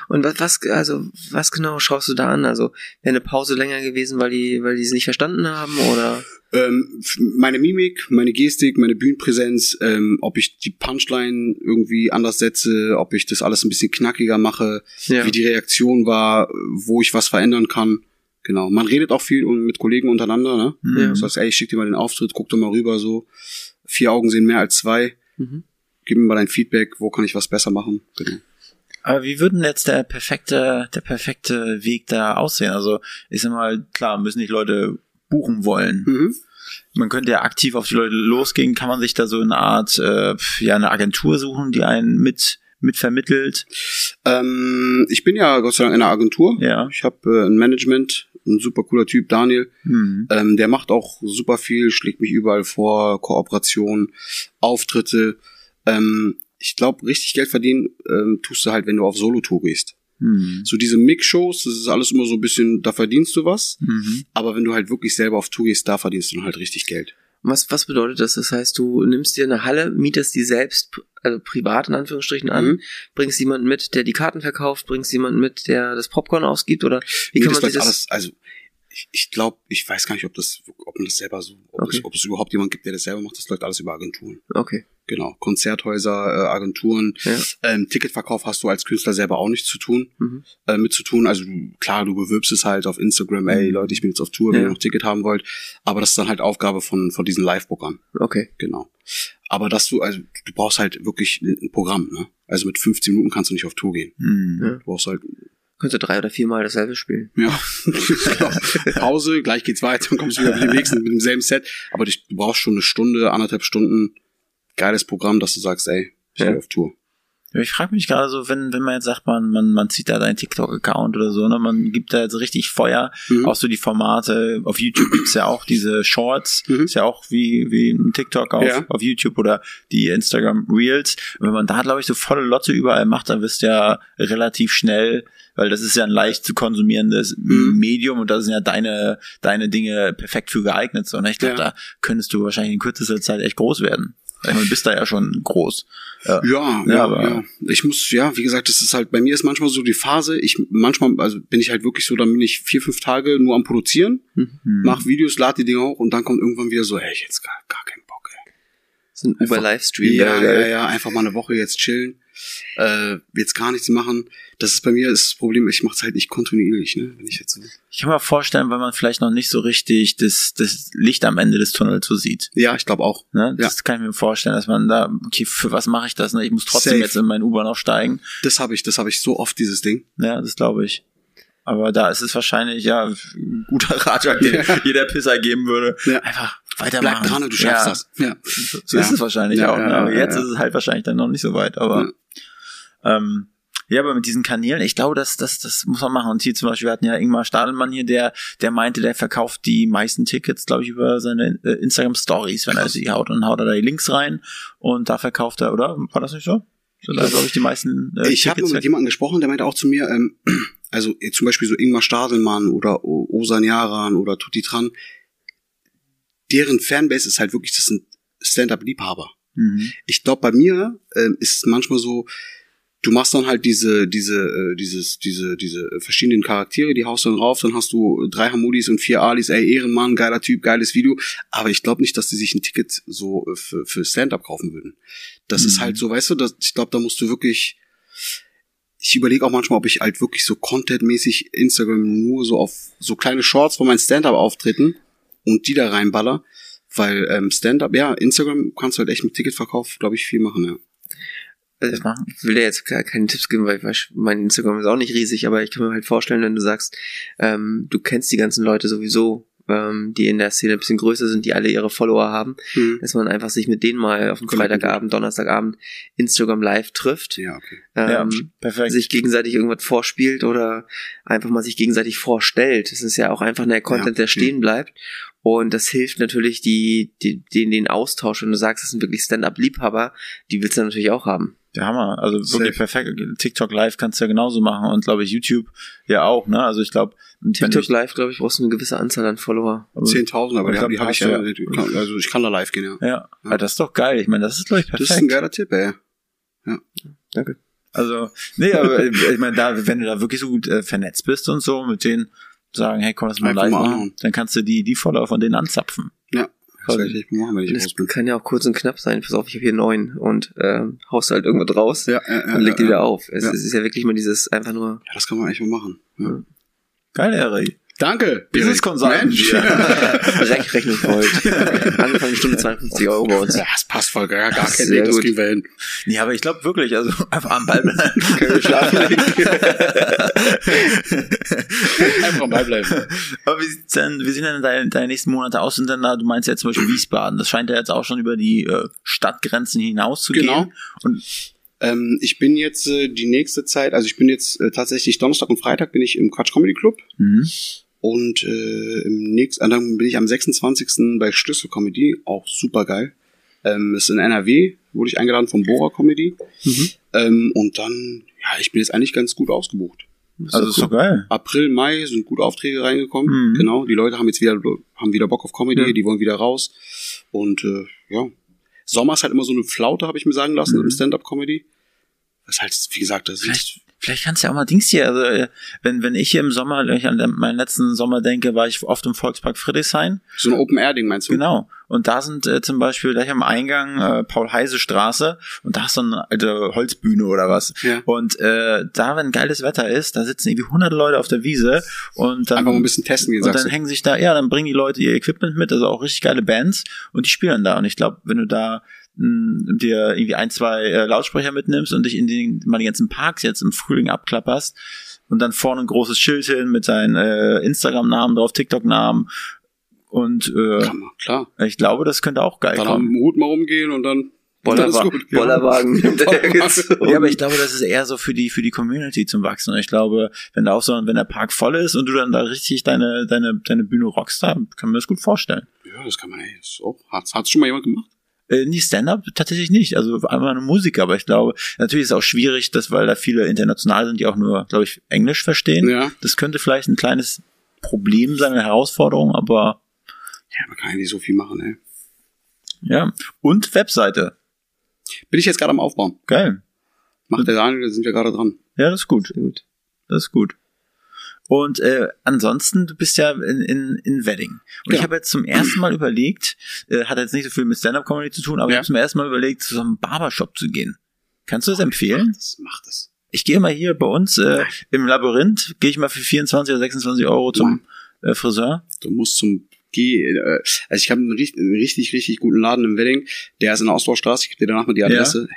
Und was, was, also, was genau schaust du da an? Also, wäre eine Pause länger gewesen, weil die, weil die es nicht verstanden haben oder? Ähm, meine Mimik, meine Gestik, meine Bühnenpräsenz, ähm, ob ich die Punchline irgendwie anders setze, ob ich das alles ein bisschen knackiger mache, Ja. wie die Reaktion war, wo ich was verändern kann. Genau. Man redet auch viel und mit Kollegen untereinander, ne? Mhm. Ja. Du sagst, ey, ich schick dir mal den Auftritt, guck doch mal rüber, so. Vier Augen sehen mehr als zwei. Mhm. Gib mir mal dein Feedback, wo kann ich was besser machen. Genau. Aber wie würden jetzt der perfekte, der perfekte Weg da aussehen? Also, ich sag mal, klar, müssen nicht Leute buchen wollen. Mhm. Man könnte ja aktiv auf die Leute losgehen. Kann man sich da so eine Art, äh, ja, eine Agentur suchen, die einen mit, mit vermittelt? Ähm, ich bin ja Gott sei Dank in einer Agentur. Ja. Ich habe äh, ein Management, ein super cooler Typ, Daniel. Hm. Ähm, der macht auch super viel, schlägt mich überall vor, Kooperation, Auftritte. Ähm, ich glaube, richtig Geld verdienen ähm, tust du halt, wenn du auf Solo-Tour gehst. Hm. So diese Mix-Shows, das ist alles immer so ein bisschen, da verdienst du was. Mhm. Aber wenn du halt wirklich selber auf Tour gehst, da verdienst du dann halt richtig Geld. Was, was bedeutet das? Das heißt, du nimmst dir eine Halle, mietest die selbst, also privat in Anführungsstrichen an, Mhm. bringst jemanden mit, der die Karten verkauft, bringst jemanden mit, der das Popcorn ausgibt oder wie Nee, kann das man das? alles, also ich, ich glaube, ich weiß gar nicht, ob das, ob man das selber so, ob, Okay. es, ob es überhaupt jemand gibt, der das selber macht. Das läuft alles über Agenturen. Okay. Genau, Konzerthäuser, äh, Agenturen. Ja. Ähm, Ticketverkauf hast du als Künstler selber auch nichts zu tun, Mhm. äh, mit zu tun. Also du- klar, du bewirbst es halt auf Instagram, ey Leute, ich bin jetzt auf Tour, wenn Ja. ihr noch ein Ticket haben wollt. Aber das ist dann halt Aufgabe von, von diesen Live-Bookern. Okay. Genau. Aber dass du, also du brauchst halt wirklich ein Programm, ne? Also mit 15 Minuten kannst du nicht auf Tour gehen. Hm. Ja. Du brauchst halt, Könntest du drei oder viermal dasselbe spielen. ja, genau. Pause, gleich geht's weiter, dann kommst du wieder mit dem nächsten, mit demselben Set. Aber du brauchst schon eine Stunde, anderthalb Stunden geiles Programm, dass du sagst, ey, ich Ja. geh auf Tour. Ich frage mich gerade so, wenn, wenn man jetzt sagt, man, man, man zieht da deinen TikTok-Account oder so, ne, man gibt da jetzt richtig Feuer, Mhm. auch so die Formate, auf YouTube gibt's ja auch diese Shorts, Mhm. ist ja auch wie, wie ein TikTok auf, Ja. auf YouTube oder die Instagram Reels. Und wenn man da, glaube ich, so volle Lotte überall macht, dann wirst du ja relativ schnell, weil das ist ja ein leicht zu konsumierendes Mhm. Medium und da sind ja deine, deine Dinge perfekt für geeignet. So, ne? Ich glaube, Ja. da könntest du wahrscheinlich in kürzester Zeit echt groß werden. Ich meine, bist da ja schon groß. Ja, ja, Ja, ja, aber- Ich muss, ja, wie gesagt, das ist halt, bei mir ist manchmal so die Phase, ich, manchmal, also bin ich halt wirklich so, dann bin ich vier, fünf Tage nur am Produzieren, Hm. mach Videos, lade die Dinge hoch und dann kommt irgendwann wieder so, ey, ich jetzt gar, gar keinen Bock, ey. So ein Uber-Livestream. Ja, ja, ja, einfach mal eine Woche jetzt chillen, äh, jetzt gar nichts machen. Das ist bei mir das Problem, ich mach's halt nicht kontinuierlich, ne, wenn ich jetzt so. Ich kann mir vorstellen, weil man vielleicht noch nicht so richtig das, das Licht am Ende des Tunnels so sieht. Ja, ich glaube auch. Ne? Das kann ich mir vorstellen, dass man da, okay, für was mache ich das? Ne? Ich muss trotzdem Safe. jetzt in meinen U-Bahn aufsteigen. Das habe ich, das habe ich so oft, dieses Ding. Ja, das glaube ich. Aber da ist es wahrscheinlich ja ein guter Ratschlag, den jeder Pisser geben würde. Ja. Einfach weitermachen. Bleib dran und du schaffst ja. das. Ja. So ist es wahrscheinlich Ja, auch. ja, ne? Aber ja, jetzt ja. ist es halt wahrscheinlich dann noch nicht so weit. Aber ähm, ja, aber mit diesen Kanälen, ich glaube, das, das, das muss man machen. Und hier zum Beispiel, wir hatten ja Ingmar Stadelmann hier, der, der meinte, der verkauft die meisten Tickets, glaube ich, über seine äh, Instagram Stories, wenn er sie haut. Und haut er da die Links rein und da verkauft er, oder? War das nicht so? So, da glaube ich die meisten äh, ich habe mit jemandem gesprochen, der meinte auch zu mir, ähm, also zum Beispiel so Ingmar Stadelmann oder O- Osan Yaran oder Tutti Tran, deren Fanbase ist halt wirklich, das sind Stand-up-Liebhaber. Mhm. Ich glaube, bei mir ähm, ist es manchmal so, du machst dann halt diese, diese, äh, dieses, diese, diese verschiedenen Charaktere, die haust du dann rauf, dann hast du drei Hamudis und vier Alis, ey, Ehrenmann, geiler Typ, geiles Video. Aber ich glaube nicht, dass die sich ein Ticket so äh, für, für Stand-up kaufen würden. Das ist Mhm. halt so, weißt du, das, ich glaube, da musst du wirklich. Ich überlege auch manchmal, ob ich halt wirklich so contentmäßig Instagram nur so auf so kleine Shorts von meinen Stand-up auftreten und die da reinballer. Weil ähm, Stand-up, ja, Instagram kannst du halt echt mit Ticketverkauf, glaube ich, viel machen, ja. Also, Das machen. ich will dir jetzt keine Tipps geben, weil ich weiß, mein Instagram ist auch nicht riesig, aber ich kann mir halt vorstellen, wenn du sagst, ähm, du kennst die ganzen Leute sowieso, ähm, die in der Szene ein bisschen größer sind, die alle ihre Follower haben, Hm. dass man einfach sich mit denen mal auf dem Freitagabend, Donnerstagabend Instagram live trifft, Ja, okay. Ja, ähm, perfekt. sich gegenseitig irgendwas vorspielt oder einfach mal sich gegenseitig vorstellt. Das ist ja auch einfach ein Content, der stehen bleibt. Und das hilft natürlich die, die, den, den Austausch. Wenn du sagst, das sind wirklich Stand-up-Liebhaber, die willst du natürlich auch haben. Der Hammer. Also wirklich Safe. perfekt. TikTok Live kannst du ja genauso machen und glaube ich YouTube ja auch, ne? Also ich glaube, TikTok Live, glaube ich, brauchst du eine gewisse Anzahl an Follower. 10.000, aber Ich die, glaub, die habe ich ja, also ich kann da live gehen, ja. Ja, ja. das ist doch geil. Ich meine, das ist glaube ich Das ist perfekt. ein geiler Tipp, ey. Danke. Also, nee, aber ich meine, da, wenn du da wirklich so gut äh, vernetzt bist und so, mit denen sagen, hey, komm, lass mal live machen, dann kannst du die, die Follower von denen anzapfen. Ja, das werde ich machen, wenn ich Das kann ja auch kurz und knapp sein. Pass auf, ich habe hier neun und ähm, haust halt irgendwas raus Ja, ja, ja, und leg die wieder auf. Es, Ja. es ist ja wirklich mal dieses einfach nur. ja, das kann man echt mal machen. Ja. Geil, Erik. Danke. Business. Consultant. Mensch. Rech Rechnung folgt. Angefangen Stunde 52 Euro bei uns. Ja, das passt voll, gar, gar kein Sehr das. Nee, aber ich glaube wirklich, also einfach am Ball bleiben. Können wir schlafen Einfach mal bleiben. aber wie sieht's denn, wie sehen denn deine, deine nächsten Monate aus? Sind denn da, du meinst ja zum Beispiel Wiesbaden, das scheint ja jetzt auch schon über die äh, Stadtgrenzen hinaus zu Genau. gehen. Und Ähm, ich bin jetzt äh, die nächste Zeit, also ich bin jetzt äh, tatsächlich Donnerstag und Freitag bin ich im Quatsch Comedy Club mhm. Und äh, im nächsten, äh, dann bin ich am 26. bei Schlüssel Comedy, auch super geil. Ähm, ist in NRW, wurde ich eingeladen vom Bora Comedy. Ähm, und dann, ja, ich bin jetzt eigentlich ganz gut ausgebucht. also ist doch geil. April, Mai sind gute Aufträge reingekommen. Mhm. Genau, die Leute haben jetzt wieder haben wieder Bock auf Comedy, Ja. die wollen wieder raus. Und äh, ja, Sommer ist halt immer so eine Flaute, habe ich mir sagen lassen, Mhm. im Stand-up-Comedy. Das ist halt, wie gesagt, das Vielleicht, vielleicht kannst du ja auch mal Dings hier, also äh, wenn, wenn ich hier im Sommer, wenn ich an meinen letzten Sommer denke, war ich oft im Volkspark Friedrichshain. so ein Open-Air-Ding, meinst du? Genau. Und da sind äh, zum Beispiel gleich am Eingang äh, Paul-Heise-Straße und da ist so eine alte Holzbühne oder was. Ja. Und äh, da, wenn geiles Wetter ist, da sitzen irgendwie 100 Leute auf der Wiese und dann, Einfach mal ein bisschen testen gehen, und dann du. hängen sich da, ja, dann bringen die Leute ihr Equipment mit, also auch richtig geile Bands und die spielen da. Und ich glaube, wenn du da mh, dir irgendwie ein, zwei äh, Lautsprecher mitnimmst und dich in den, mal die ganzen Parks jetzt im Frühling abklapperst und dann vorne ein großes Schild hin mit seinen äh, Instagram-Namen drauf, TikTok-Namen und äh, man, klar. ich glaube, das könnte auch geil Dann am kommen. Hut mal rumgehen und dann Bollerwa dann. Bollerwagen hinterhergezogen. Ja, aber ich glaube, das ist eher so für die für die Community zum Wachsen. Und ich glaube, wenn da auch so, wenn der Park voll ist und du dann da richtig deine deine deine Bühne rockst, da kann man das gut vorstellen. Ja, das kann man, ey, ist auch, hat's, hat's schon mal jemand gemacht? Äh, nie Stand-up tatsächlich nicht. Also einmal eine Musik, aber ich glaube, natürlich ist es auch schwierig, dass weil da viele international sind, die auch nur, glaube ich, Englisch verstehen. Ja. Das könnte vielleicht ein kleines Problem sein, eine Herausforderung, aber Ja, man kann ja nicht so viel machen, ey. Ja. Und Webseite. Bin ich jetzt gerade am Aufbauen. Geil. Macht der Daniel, da sind wir gerade dran. Ja, das ist gut. Sehr gut. Das ist gut. Und äh, ansonsten, du bist ja in, in, in Wedding. Und ich Genau. habe jetzt zum ersten Mal überlegt, äh, hat jetzt nicht so viel mit Stand-Up-Comedy zu tun, aber ich Ja. habe zum ersten Mal überlegt, zu so einem Barbershop zu gehen. Kannst du das empfehlen? Macht es, macht es. Ich gehe mal hier bei uns äh, im Labyrinth, gehe ich mal für 24 oder 26 Euro zum äh, Friseur. Du musst zum G, äh, also ich habe einen, richtig- einen richtig, richtig guten Laden im Wedding, der ist in der Ostbaustraße, ich gebe dir danach mal die Adresse.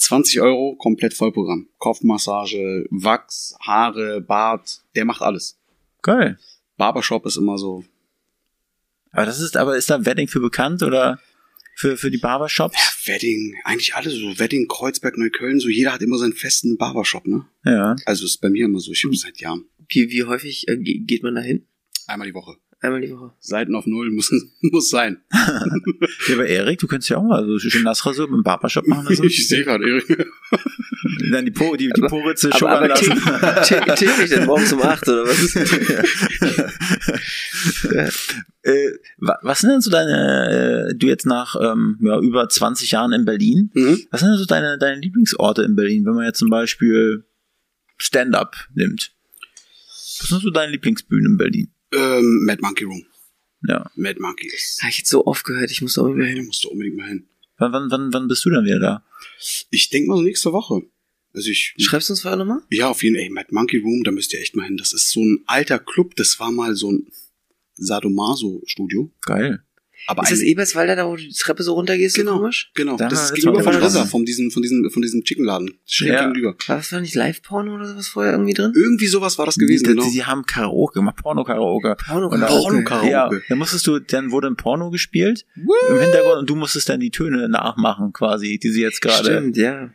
20 Euro, komplett Vollprogramm. Kopfmassage, Wachs, Haare, Bart, der macht alles. Geil. Barbershop ist immer so, Aber das ist, aber ist da Wedding für bekannt oder für, für die Barbershops? ja, Wedding, eigentlich alle so, Wedding, Kreuzberg, Neukölln, so jeder hat immer seinen festen Barbershop, ne? Ja. Also ist bei mir immer so, ich habe seit Jahren. Wie, wie häufig äh, ge- geht man da hin? Einmal die Woche. Einmal die Woche. Seiten auf Null muss, muss sein. Ja, aber Erik, du könntest ja auch mal so schön Nassrasur im Barbershop machen. Also. Ich sehe gerade, Erik. Dann die, po, die, die Poritze Aber, schubbern aber lassen. tä- täglich denn morgens um 8 oder was? äh, wa- was sind denn so deine, äh, du jetzt nach ähm, ja, über 20 Jahren in Berlin, Mhm. was sind denn so deine, deine Lieblingsorte in Berlin, wenn man jetzt zum Beispiel Stand-up nimmt? Was sind so deine Lieblingsbühnen in Berlin? Ähm, Mad Monkey Room. Ja. Mad Monkey ist. Habe ich jetzt so oft gehört, ich muss da Da hin. musst du unbedingt mal hin. Wann, wann, wann, wann bist du dann wieder da? Ich denke mal so nächste Woche. Also ich. Schreibst du uns vorher nochmal? Ja, auf jeden Fall. Ey, Mad Monkey Room, da müsst ihr echt mal hin. Das ist so ein alter Club. Das war mal so ein Sadomaso-Studio. Geil. Aber Ist das Eberswalder, da wo du die Treppe so runtergehst? Genau. So komisch? genau, Da das ist gegenüber von. Rissa, von diesem, von diesem, von diesem Chickenladen. Schräg Ja. gegenüber. War das doch nicht Live-Porno oder sowas vorher irgendwie drin? Irgendwie sowas war das gewesen, die, genau. die, die haben Karaoke gemacht, Porno-Karaoke. Porno, Porno-Karaoke. Ja, dann musstest du, dann wurde ein Porno gespielt im Hintergrund und du musstest dann die Töne nachmachen, quasi, die sie jetzt gerade. Stimmt, ja.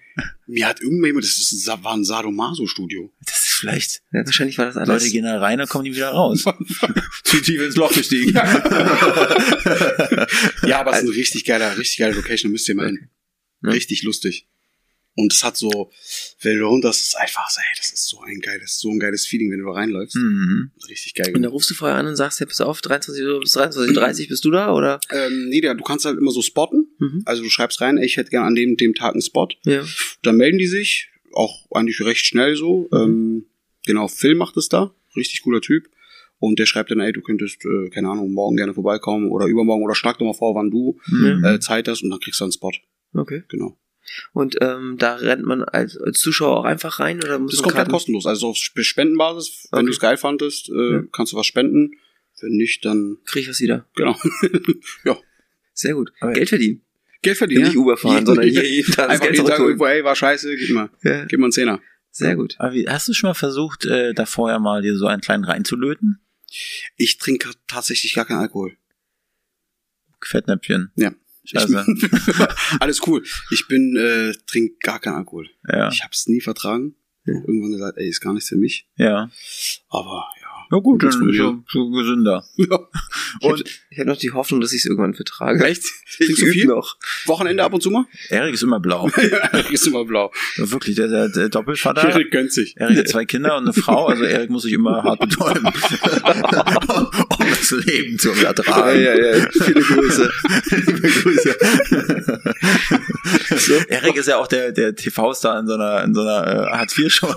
Mir hat irgendjemand, das ist, war ein Sadomaso-Studio. Das vielleicht. ja. Wahrscheinlich war das alles. Leute gehen da rein, dann kommen die wieder raus. Zu tief ins Loch gestiegen. Ja, aber es ist ein richtig geiler, richtig geiler Location, da müsst ihr mal hin. Ja. Richtig lustig. Und es hat so, wenn du runter, das ist einfach so, ey, das ist so ein geiles, so ein geiles Feeling, wenn du da reinläufst. mhm. Richtig geil. Und da rufst du vorher an und sagst, ja, pass auf, 23 Uhr bis 23.30 bist du da, oder? Ähm, nee, du kannst halt immer so spotten. Mhm. Also du schreibst rein, ey, ich hätte gern an dem, dem Tag einen Spot. Ja. Dann melden die sich, auch eigentlich recht schnell so. Ähm, genau, Phil macht es da, richtig cooler Typ. Und der schreibt dann, ey, du könntest, äh, keine Ahnung, morgen gerne vorbeikommen oder übermorgen oder schlag doch mal vor, wann du Mhm. äh, Zeit hast und dann kriegst du einen Spot. Okay. Genau. Und ähm, da rennt man als, als Zuschauer auch einfach rein oder muss Das ist komplett Karten- kostenlos. Also auf Sp- Spendenbasis, wenn Okay. du es geil fandest, äh, Ja. kannst du was spenden. Wenn nicht, dann Krieg ich was wieder. genau. ja. Sehr gut. Aber- Geld verdienen. Geld verdienen. Nicht Uber fahren, sondern hier jeden Tag das Geld jeden Tag zurückholen. irgendwo, ey, war scheiße, gib mal, Ja. gib mal einen Zehner. Sehr gut. Aber wie, hast du schon mal versucht, äh, da vorher mal dir so einen kleinen reinzulöten? Ich trinke tatsächlich gar keinen Alkohol. Fettnäpfchen. Ja. Scheiße. Ich, alles cool. Ich bin, äh, trink gar keinen Alkohol. Ja. Ich hab's nie vertragen. Irgendwann gesagt, ey, ist gar nichts für mich. Ja. Aber ja. Ja gut, dann so, so gesünder. ja. Und Ich habe noch die Hoffnung, dass ich es irgendwann vertrage. Echt? Trinkst du viel? noch. Wochenende ab und zu mal? Erik ist immer blau. ist immer blau. Ja, Wirklich, der, der, der Doppelvater. Erik gönnt sich. Erik hat zwei Kinder und eine Frau, also Erik muss sich immer hart betäuben, um das Leben zu ertragen. Ja, ja, ja. Viele Grüße. Liebe Grüße. Erik ist ja auch der, der TV-Star in so einer, in so einer äh, Hartz-IV-Show.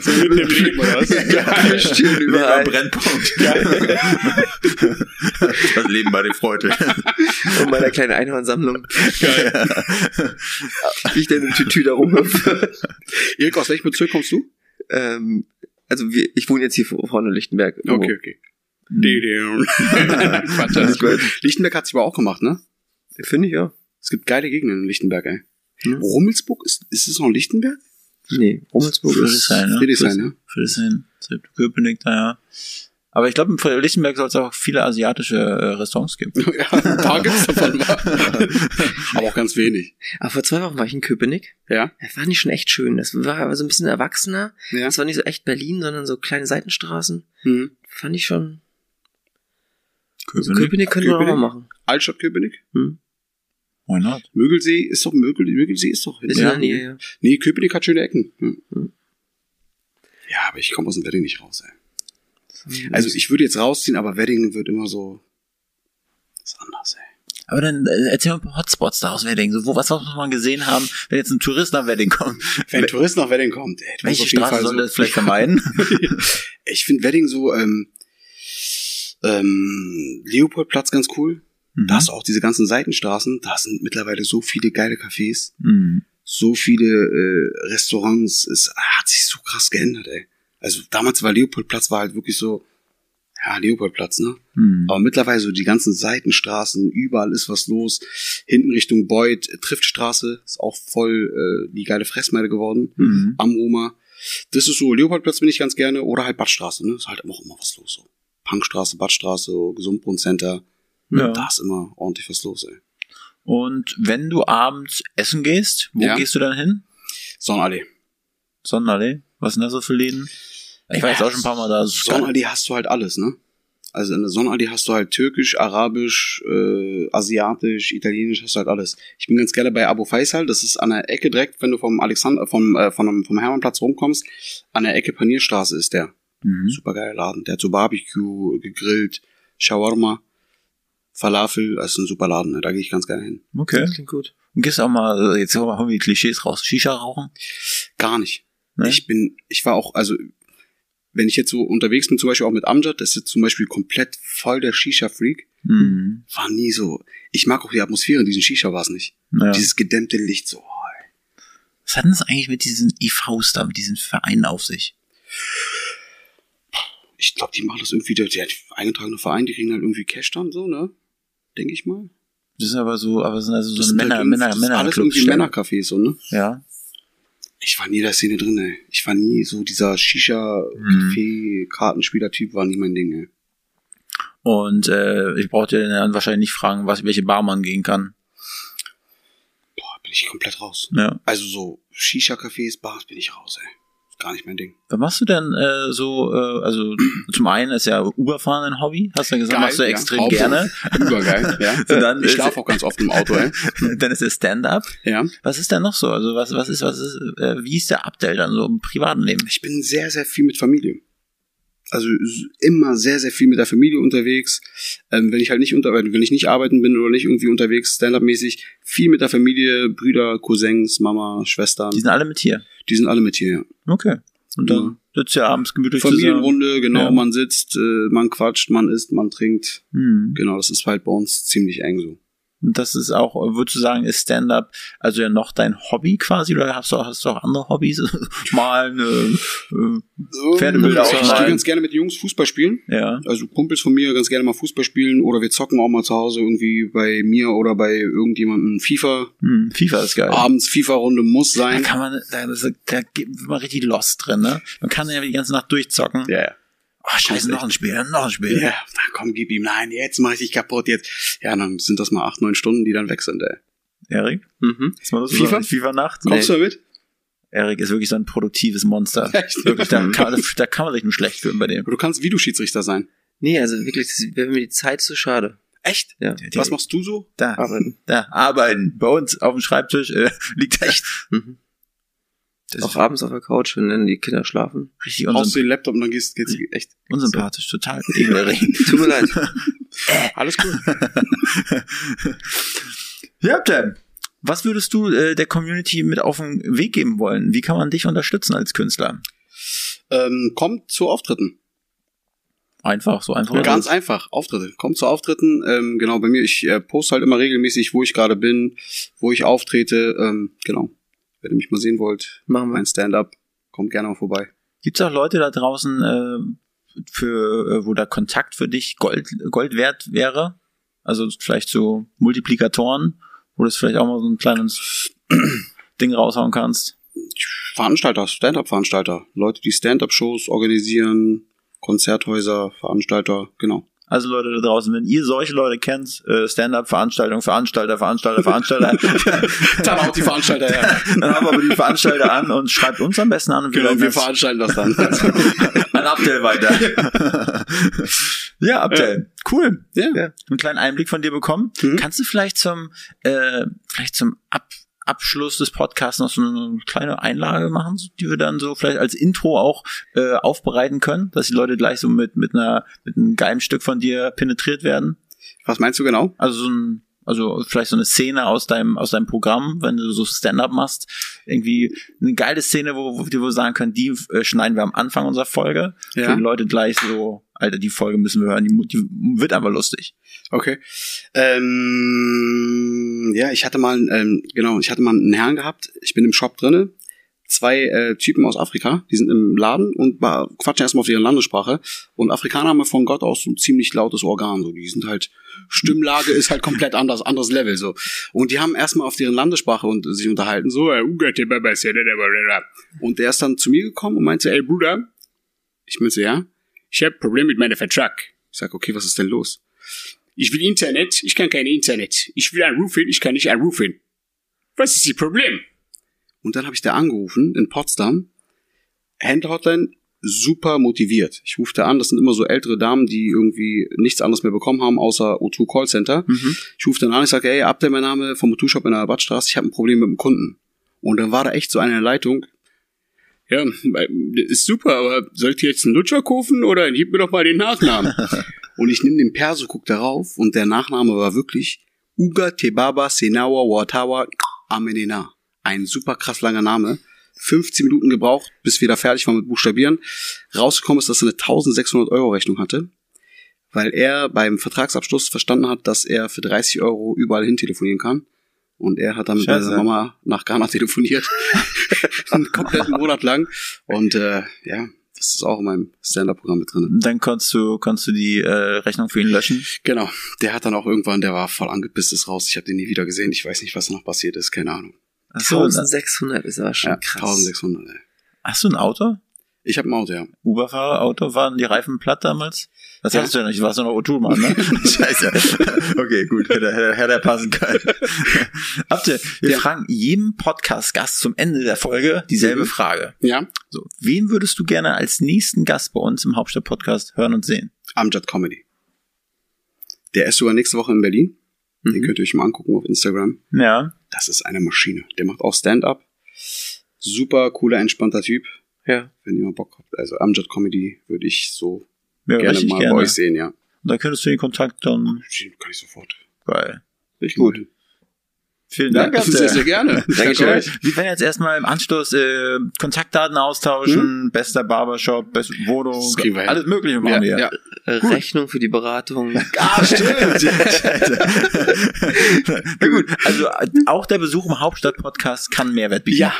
So mitten im Leben, oder was? Stimmt, Leben am überall. Brennpunkt. Das Leben bei den Freude. Und meiner kleinen Einhornsammlung. Wie ich denn im Tütü da rumhüpfe. Erik, aus welchem Bezirk kommst du? Ähm, also wir, ich wohne jetzt hier vorne in Lichtenberg. irgendwo. Okay, okay. Quatsch, alles gut. Lichtenberg hat sich aber auch gemacht, ne? Finde ich ja. Es gibt geile Gegenden in Lichtenberg, ey. Ja. Rummelsburg, ist, ist es noch Lichtenberg? Nee, Rummelsburg ist... Friedrichshain, ne? Friedrichshain, ne? Friedrichshain, Köpenick, da ja. Aber ich glaube, in Lichtenberg soll es auch viele asiatische äh, Restaurants geben. Ja, ein paar gibt's davon mal. aber auch ganz wenig. Aber vor zwei Wochen war ich in Köpenick. Ja? Das war nicht schon echt schön. Das war aber so ein bisschen erwachsener. Ja. Das war nicht so echt Berlin, sondern so kleine Seitenstraßen. Hm. Fand ich schon... Köpenick? Köpenick könnte man auch mal machen. Altstadt Köpenick? Hm. Why not? Mögelsee ist doch Mögel, Mögelsee ist doch. Ist der Nähe, ja. Nee, Köpenick hat schöne Ecken. Hm. Hm. Ja, aber ich komme aus dem Wedding nicht raus, ey. Also ich würde jetzt rausziehen, aber Wedding wird immer so. Ist anders, ey. Aber dann äh, erzähl mal ein paar Hotspots da aus Wedding. So, wo, was muss man gesehen haben, wenn jetzt ein Tourist nach Wedding kommt? Wenn ein Tourist nach Wedding kommt, ey, Welche Straße soll so- das vielleicht vermeiden? ich finde Wedding so, ähm, ähm, Leopoldplatz ganz cool. Da hast du auch diese ganzen Seitenstraßen. Da sind mittlerweile so viele geile Cafés, Mhm. so viele äh, Restaurants. Es hat sich so krass geändert, ey. Also damals war Leopoldplatz war halt wirklich so, ja, Leopoldplatz, ne? Mhm. Aber mittlerweile so die ganzen Seitenstraßen, überall ist was los. Hinten Richtung Beuth, äh, Triftstraße, ist auch voll äh, die geile Fressmeile geworden. Mhm. Am Roma. Das ist so, Leopoldplatz bin ich ganz gerne. Oder halt Badstraße, ne? Ist halt immer, immer was los. So. Punkstraße, Badstraße, Gesundbrunnen-Center. Ja. Da ist immer ordentlich was los, ey. Und wenn du abends essen gehst, wo Ja. gehst du dann hin? Sonnenallee. Sonnenallee? Was sind da so für Läden? Ich war jetzt auch schon ein paar Mal da. Geil. Sonnenallee hast du halt alles, ne? Also in der Sonnenallee hast du halt türkisch, arabisch, äh, asiatisch, italienisch, hast du halt alles. Ich bin ganz gerne bei Abu Faisal, das ist an der Ecke direkt, wenn du vom Alexander, vom, äh, vom, vom Hermannplatz rumkommst, an der Ecke Panierstraße ist der. Mhm. Super geiler Laden. Der hat so Barbecue, gegrillt, Shawarma, Falafel, das ist ein super Laden, ne? da gehe ich ganz gerne hin. Okay. Das klingt gut. Und gehst auch mal, äh, jetzt haben wir die Klischees raus. Shisha rauchen? Gar nicht. Ne? Ich bin, ich war auch, also wenn ich jetzt so unterwegs bin, zum Beispiel auch mit Amjad, das ist zum Beispiel komplett voll der Shisha-Freak, Mhm. war nie so. Ich mag auch die Atmosphäre in diesen Shisha-Bars nicht. Ja. Dieses gedämmte Licht so. oh, Was hat denn das eigentlich mit diesen EVs da, mit diesen Vereinen auf sich? Ich glaube, die machen das irgendwie, der, der eingetragene Verein, die kriegen halt irgendwie Cash dann so, ne? Denke ich mal. Das ist aber so, aber sind also so Männer, halt Männer, irgendwie- das ist Männer, alles irgendwie Männercafés so, ne? Ja. Ich war nie in der Szene drin, ey. Ich war nie so dieser Shisha-Café-Kartenspieler-Typ, war nie mein Ding, ey. Und äh, ich brauchte dann wahrscheinlich nicht fragen, was welche Bar man gehen kann. Boah, bin ich komplett raus. Ja. Also so Shisha-Cafés, Bars bin ich raus, ey. Gar nicht mein Ding. Was machst du denn äh, so, äh, also zum einen ist ja Uberfahren ein Hobby, hast du ja gesagt, machst du ja. extrem gerne. Übergeil, ja. So, dann ich schlafe auch ganz oft im Auto, ey. dann ist der Stand-up. Ja. Was ist denn noch so? Also was, was ist, was ist, äh, wie ist der Abdel dann so im privaten Leben? Ich bin sehr, sehr viel mit Familie. Also immer sehr, sehr viel mit der Familie unterwegs. Ähm, wenn ich halt nicht unter, wenn ich nicht arbeiten bin oder nicht irgendwie unterwegs, Stand-up-mäßig, viel mit der Familie, Brüder, Cousins, Mama, Schwestern. Die sind alle mit hier. Die sind alle mit hier, ja. Okay. Und dann Ja. sitzt ihr abends gemütlich zusammen. Familienrunde, genau, Ja. man sitzt, äh, man quatscht, man isst, man trinkt. Hm. Genau, das ist halt bei uns ziemlich eng so. Und das ist auch, würdest du sagen, ist Stand-up also ja noch dein Hobby quasi oder hast du auch, hast du auch andere Hobbys? Malen, äh, äh, Pferdebilder ich auch gehe ganz gerne mit Jungs Fußball spielen. Ja. Also Kumpels von mir ganz gerne mal Fußball spielen oder wir zocken auch mal zu Hause irgendwie bei mir oder bei irgendjemandem FIFA. Hm, FIFA ist geil. Abends FIFA-Runde muss Da sein. kann man, da, das- da gibt man richtig lost drin, ne? Man kann ja die ganze Nacht durchzocken. Ja, ja. Oh, scheiße, noch ein Spiel, noch ein Spiel. Ja, na komm, gib ihm. Nein, jetzt mach ich dich kaputt jetzt. Ja, dann sind das mal acht, neun Stunden, die dann weg sind, ey. Erik, Mhm. ist mal los? FIFA? FIFA-Nacht? Kommst du mit? Erik ist wirklich so ein produktives Monster. Echt? Wirklich, da kann, man- da kann man sich nur schlecht fühlen bei dem. Du kannst Videoschiedsrichter sein. Nee, also wirklich, das wäre mir die Zeit zu schade. Echt? Ja. Was machst du so? Da, Arbeiten. da, arbeiten. Bei uns auf dem Schreibtisch äh, liegt echt. Mhm. Das Auch ist abends auf der Couch, wenn dann die Kinder schlafen. richtig Brauchst unsymp du den Laptop und dann gehst, geht's echt. unsympathisch, total ekelerregend. Tut mir leid. Alles cool. Ja, Dan. Was würdest du äh, der Community mit auf den Weg geben wollen? Wie kann man dich unterstützen als Künstler? ähm, kommt zu Auftritten. Einfach, so einfach. Ganz einfach, Auftritte. Kommt zu Auftritten. Ähm, genau, bei mir, ich äh, poste halt immer regelmäßig, wo ich gerade bin, wo ich auftrete. Ähm, genau. Wenn ihr mich mal sehen wollt, Machen wir. mein Stand-up, kommt gerne mal vorbei. Gibt es auch Leute da draußen, äh, für, äh, wo der Kontakt für dich Gold, Gold wert wäre? Also vielleicht so Multiplikatoren, wo du das vielleicht auch mal so ein kleines Ding raushauen kannst. Veranstalter, Stand-up-Veranstalter. Leute, die Stand-up-Shows organisieren, Konzerthäuser, Veranstalter, genau. Also Leute da draußen, wenn ihr solche Leute kennt, äh, Stand-up-Veranstaltung, Veranstalter, Veranstalter, Veranstalter, Dann haut die Veranstalter her. dann haben wir aber die Veranstalter an und schreibt uns am besten an. Und genau, wir veranstalten das dann. an Abdel weiter. ja, Abdel, cool. ja. ja, einen kleinen Einblick von dir bekommen. Mhm. Kannst du vielleicht zum, äh, vielleicht zum Ab Abschluss des Podcasts noch so eine kleine Einlage machen, die wir dann so vielleicht als Intro auch äh, aufbereiten können, dass die Leute gleich so mit mit einer mit einem geilen Stück von dir penetriert werden? Was meinst du genau? Also so ein, also vielleicht so eine Szene aus deinem, aus deinem Programm, wenn du so Stand-up machst. Irgendwie eine geile Szene, wo, wo wir sagen können, die äh, schneiden wir am Anfang unserer Folge. Ja. Für die Leute gleich so, Alter, die Folge müssen wir hören, die, die wird aber lustig. Okay. Ähm, ja, ich hatte mal, ähm, genau, ich hatte mal einen Herrn gehabt. Ich bin im Shop drinne. Zwei äh, Typen aus Afrika, die sind im Laden und quatschen erstmal auf ihre Landessprache. Und Afrikaner haben von Gott aus so ein ziemlich lautes Organ. So, die sind halt Stimmlage ist halt komplett anders, anderes Level so. Und die haben erstmal auf deren Landessprache und sich unterhalten so. Und der ist dann zu mir gekommen und meinte, ey Bruder, ich meinte ja, ich habe Problem mit meiner Vertrag. Ich sag, okay, was ist denn los? Ich will Internet, ich kann kein Internet. Ich will anrufen, ich kann nicht anrufen. Was ist das Problem? Und dann habe ich da angerufen in Potsdam. Händlerhotline super motiviert. Ich rufe da an, das sind immer so ältere Damen, die irgendwie nichts anderes mehr bekommen haben, außer O2 Callcenter. Ich rufe dann an, ich sage, hey, Abdel, mein Name vom O2 Shop in der Badstraße, ich habe ein Problem mit dem Kunden. Und dann war da echt so eine Leitung. Ja, ist super, aber sollt ihr jetzt einen Lutscher kaufen oder gib mir doch mal den Nachnamen. und ich nehme den Perso, guck darauf und der Nachname war wirklich Uga Tebaba Senawa Watawa Amenena. Ein super krass langer Name. 15 Minuten gebraucht, bis wir da fertig waren mit Buchstabieren. Rausgekommen ist, dass er eine 1600 Euro Rechnung hatte, weil er beim Vertragsabschluss verstanden hat, dass er für 30 Euro überall hin telefonieren kann. Und er hat dann mit Scheiße. seiner Mama nach Ghana telefoniert. Einen kompletten Monat lang. Und äh, ja, das ist auch in meinem Stand-Up-Programm mit drin. Dann konntest du, konntest du die äh, Rechnung für ihn löschen. Genau. Der hat dann auch irgendwann, der war voll angepisst, ist raus. Ich habe den nie wieder gesehen. Ich weiß nicht, was noch passiert ist. Keine Ahnung. Achso, 1600 ist aber schon Ja, krass. 1600. Ey. hast du ein Auto? Ich habe ein Auto, ja. Uberfahrer, Auto, waren die Reifen platt damals? Das hattest du ja nicht, du warst ja noch O2-Mann, ne? Scheiße. Okay, gut, hätte, hätte, hätte er passen können. Habt ihr, wir Ja. fragen jedem Podcast-Gast zum Ende der Folge dieselbe Mhm. Frage. Ja. So, wen würdest du gerne als nächsten Gast bei uns im Hauptstadt-Podcast hören und sehen? Amjad Comedy. Der ist sogar nächste Woche in Berlin. Den Mhm. könnt ihr euch mal angucken auf Instagram. Ja. Das ist eine Maschine. Der macht auch Stand-up. Super cooler, entspannter Typ. Ja. Wenn ihr mal Bock habt. Also Amjad Comedy würde ich so ja gerne mal gerne. bei euch sehen, ja. Und dann könntest du den Kontakt dann, Kann ich sofort. geil. Richtig gut. Vielen Ja, Dank. sehr, Abdel. sehr gerne. Dankeschön. Danke euch. Wir werden jetzt erstmal im Anschluss äh, Kontaktdaten austauschen, Hm? bester Barbershop, beste Wohnung, Das kriegen wir hin. alles mögliche machen wir. Ja, ja. Äh, Rechnung für die Beratung. Ah, stimmt. Na gut, also auch der Besuch im Hauptstadt-Podcast kann Mehrwert bieten. ja.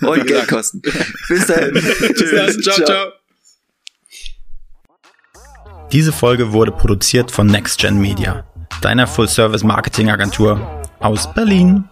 Und Geld kosten. Bis dahin. Bis dann. Ciao, ciao. Diese Folge wurde produziert von NextGen Media, deiner Full-Service-Marketing-Agentur aus Berlin.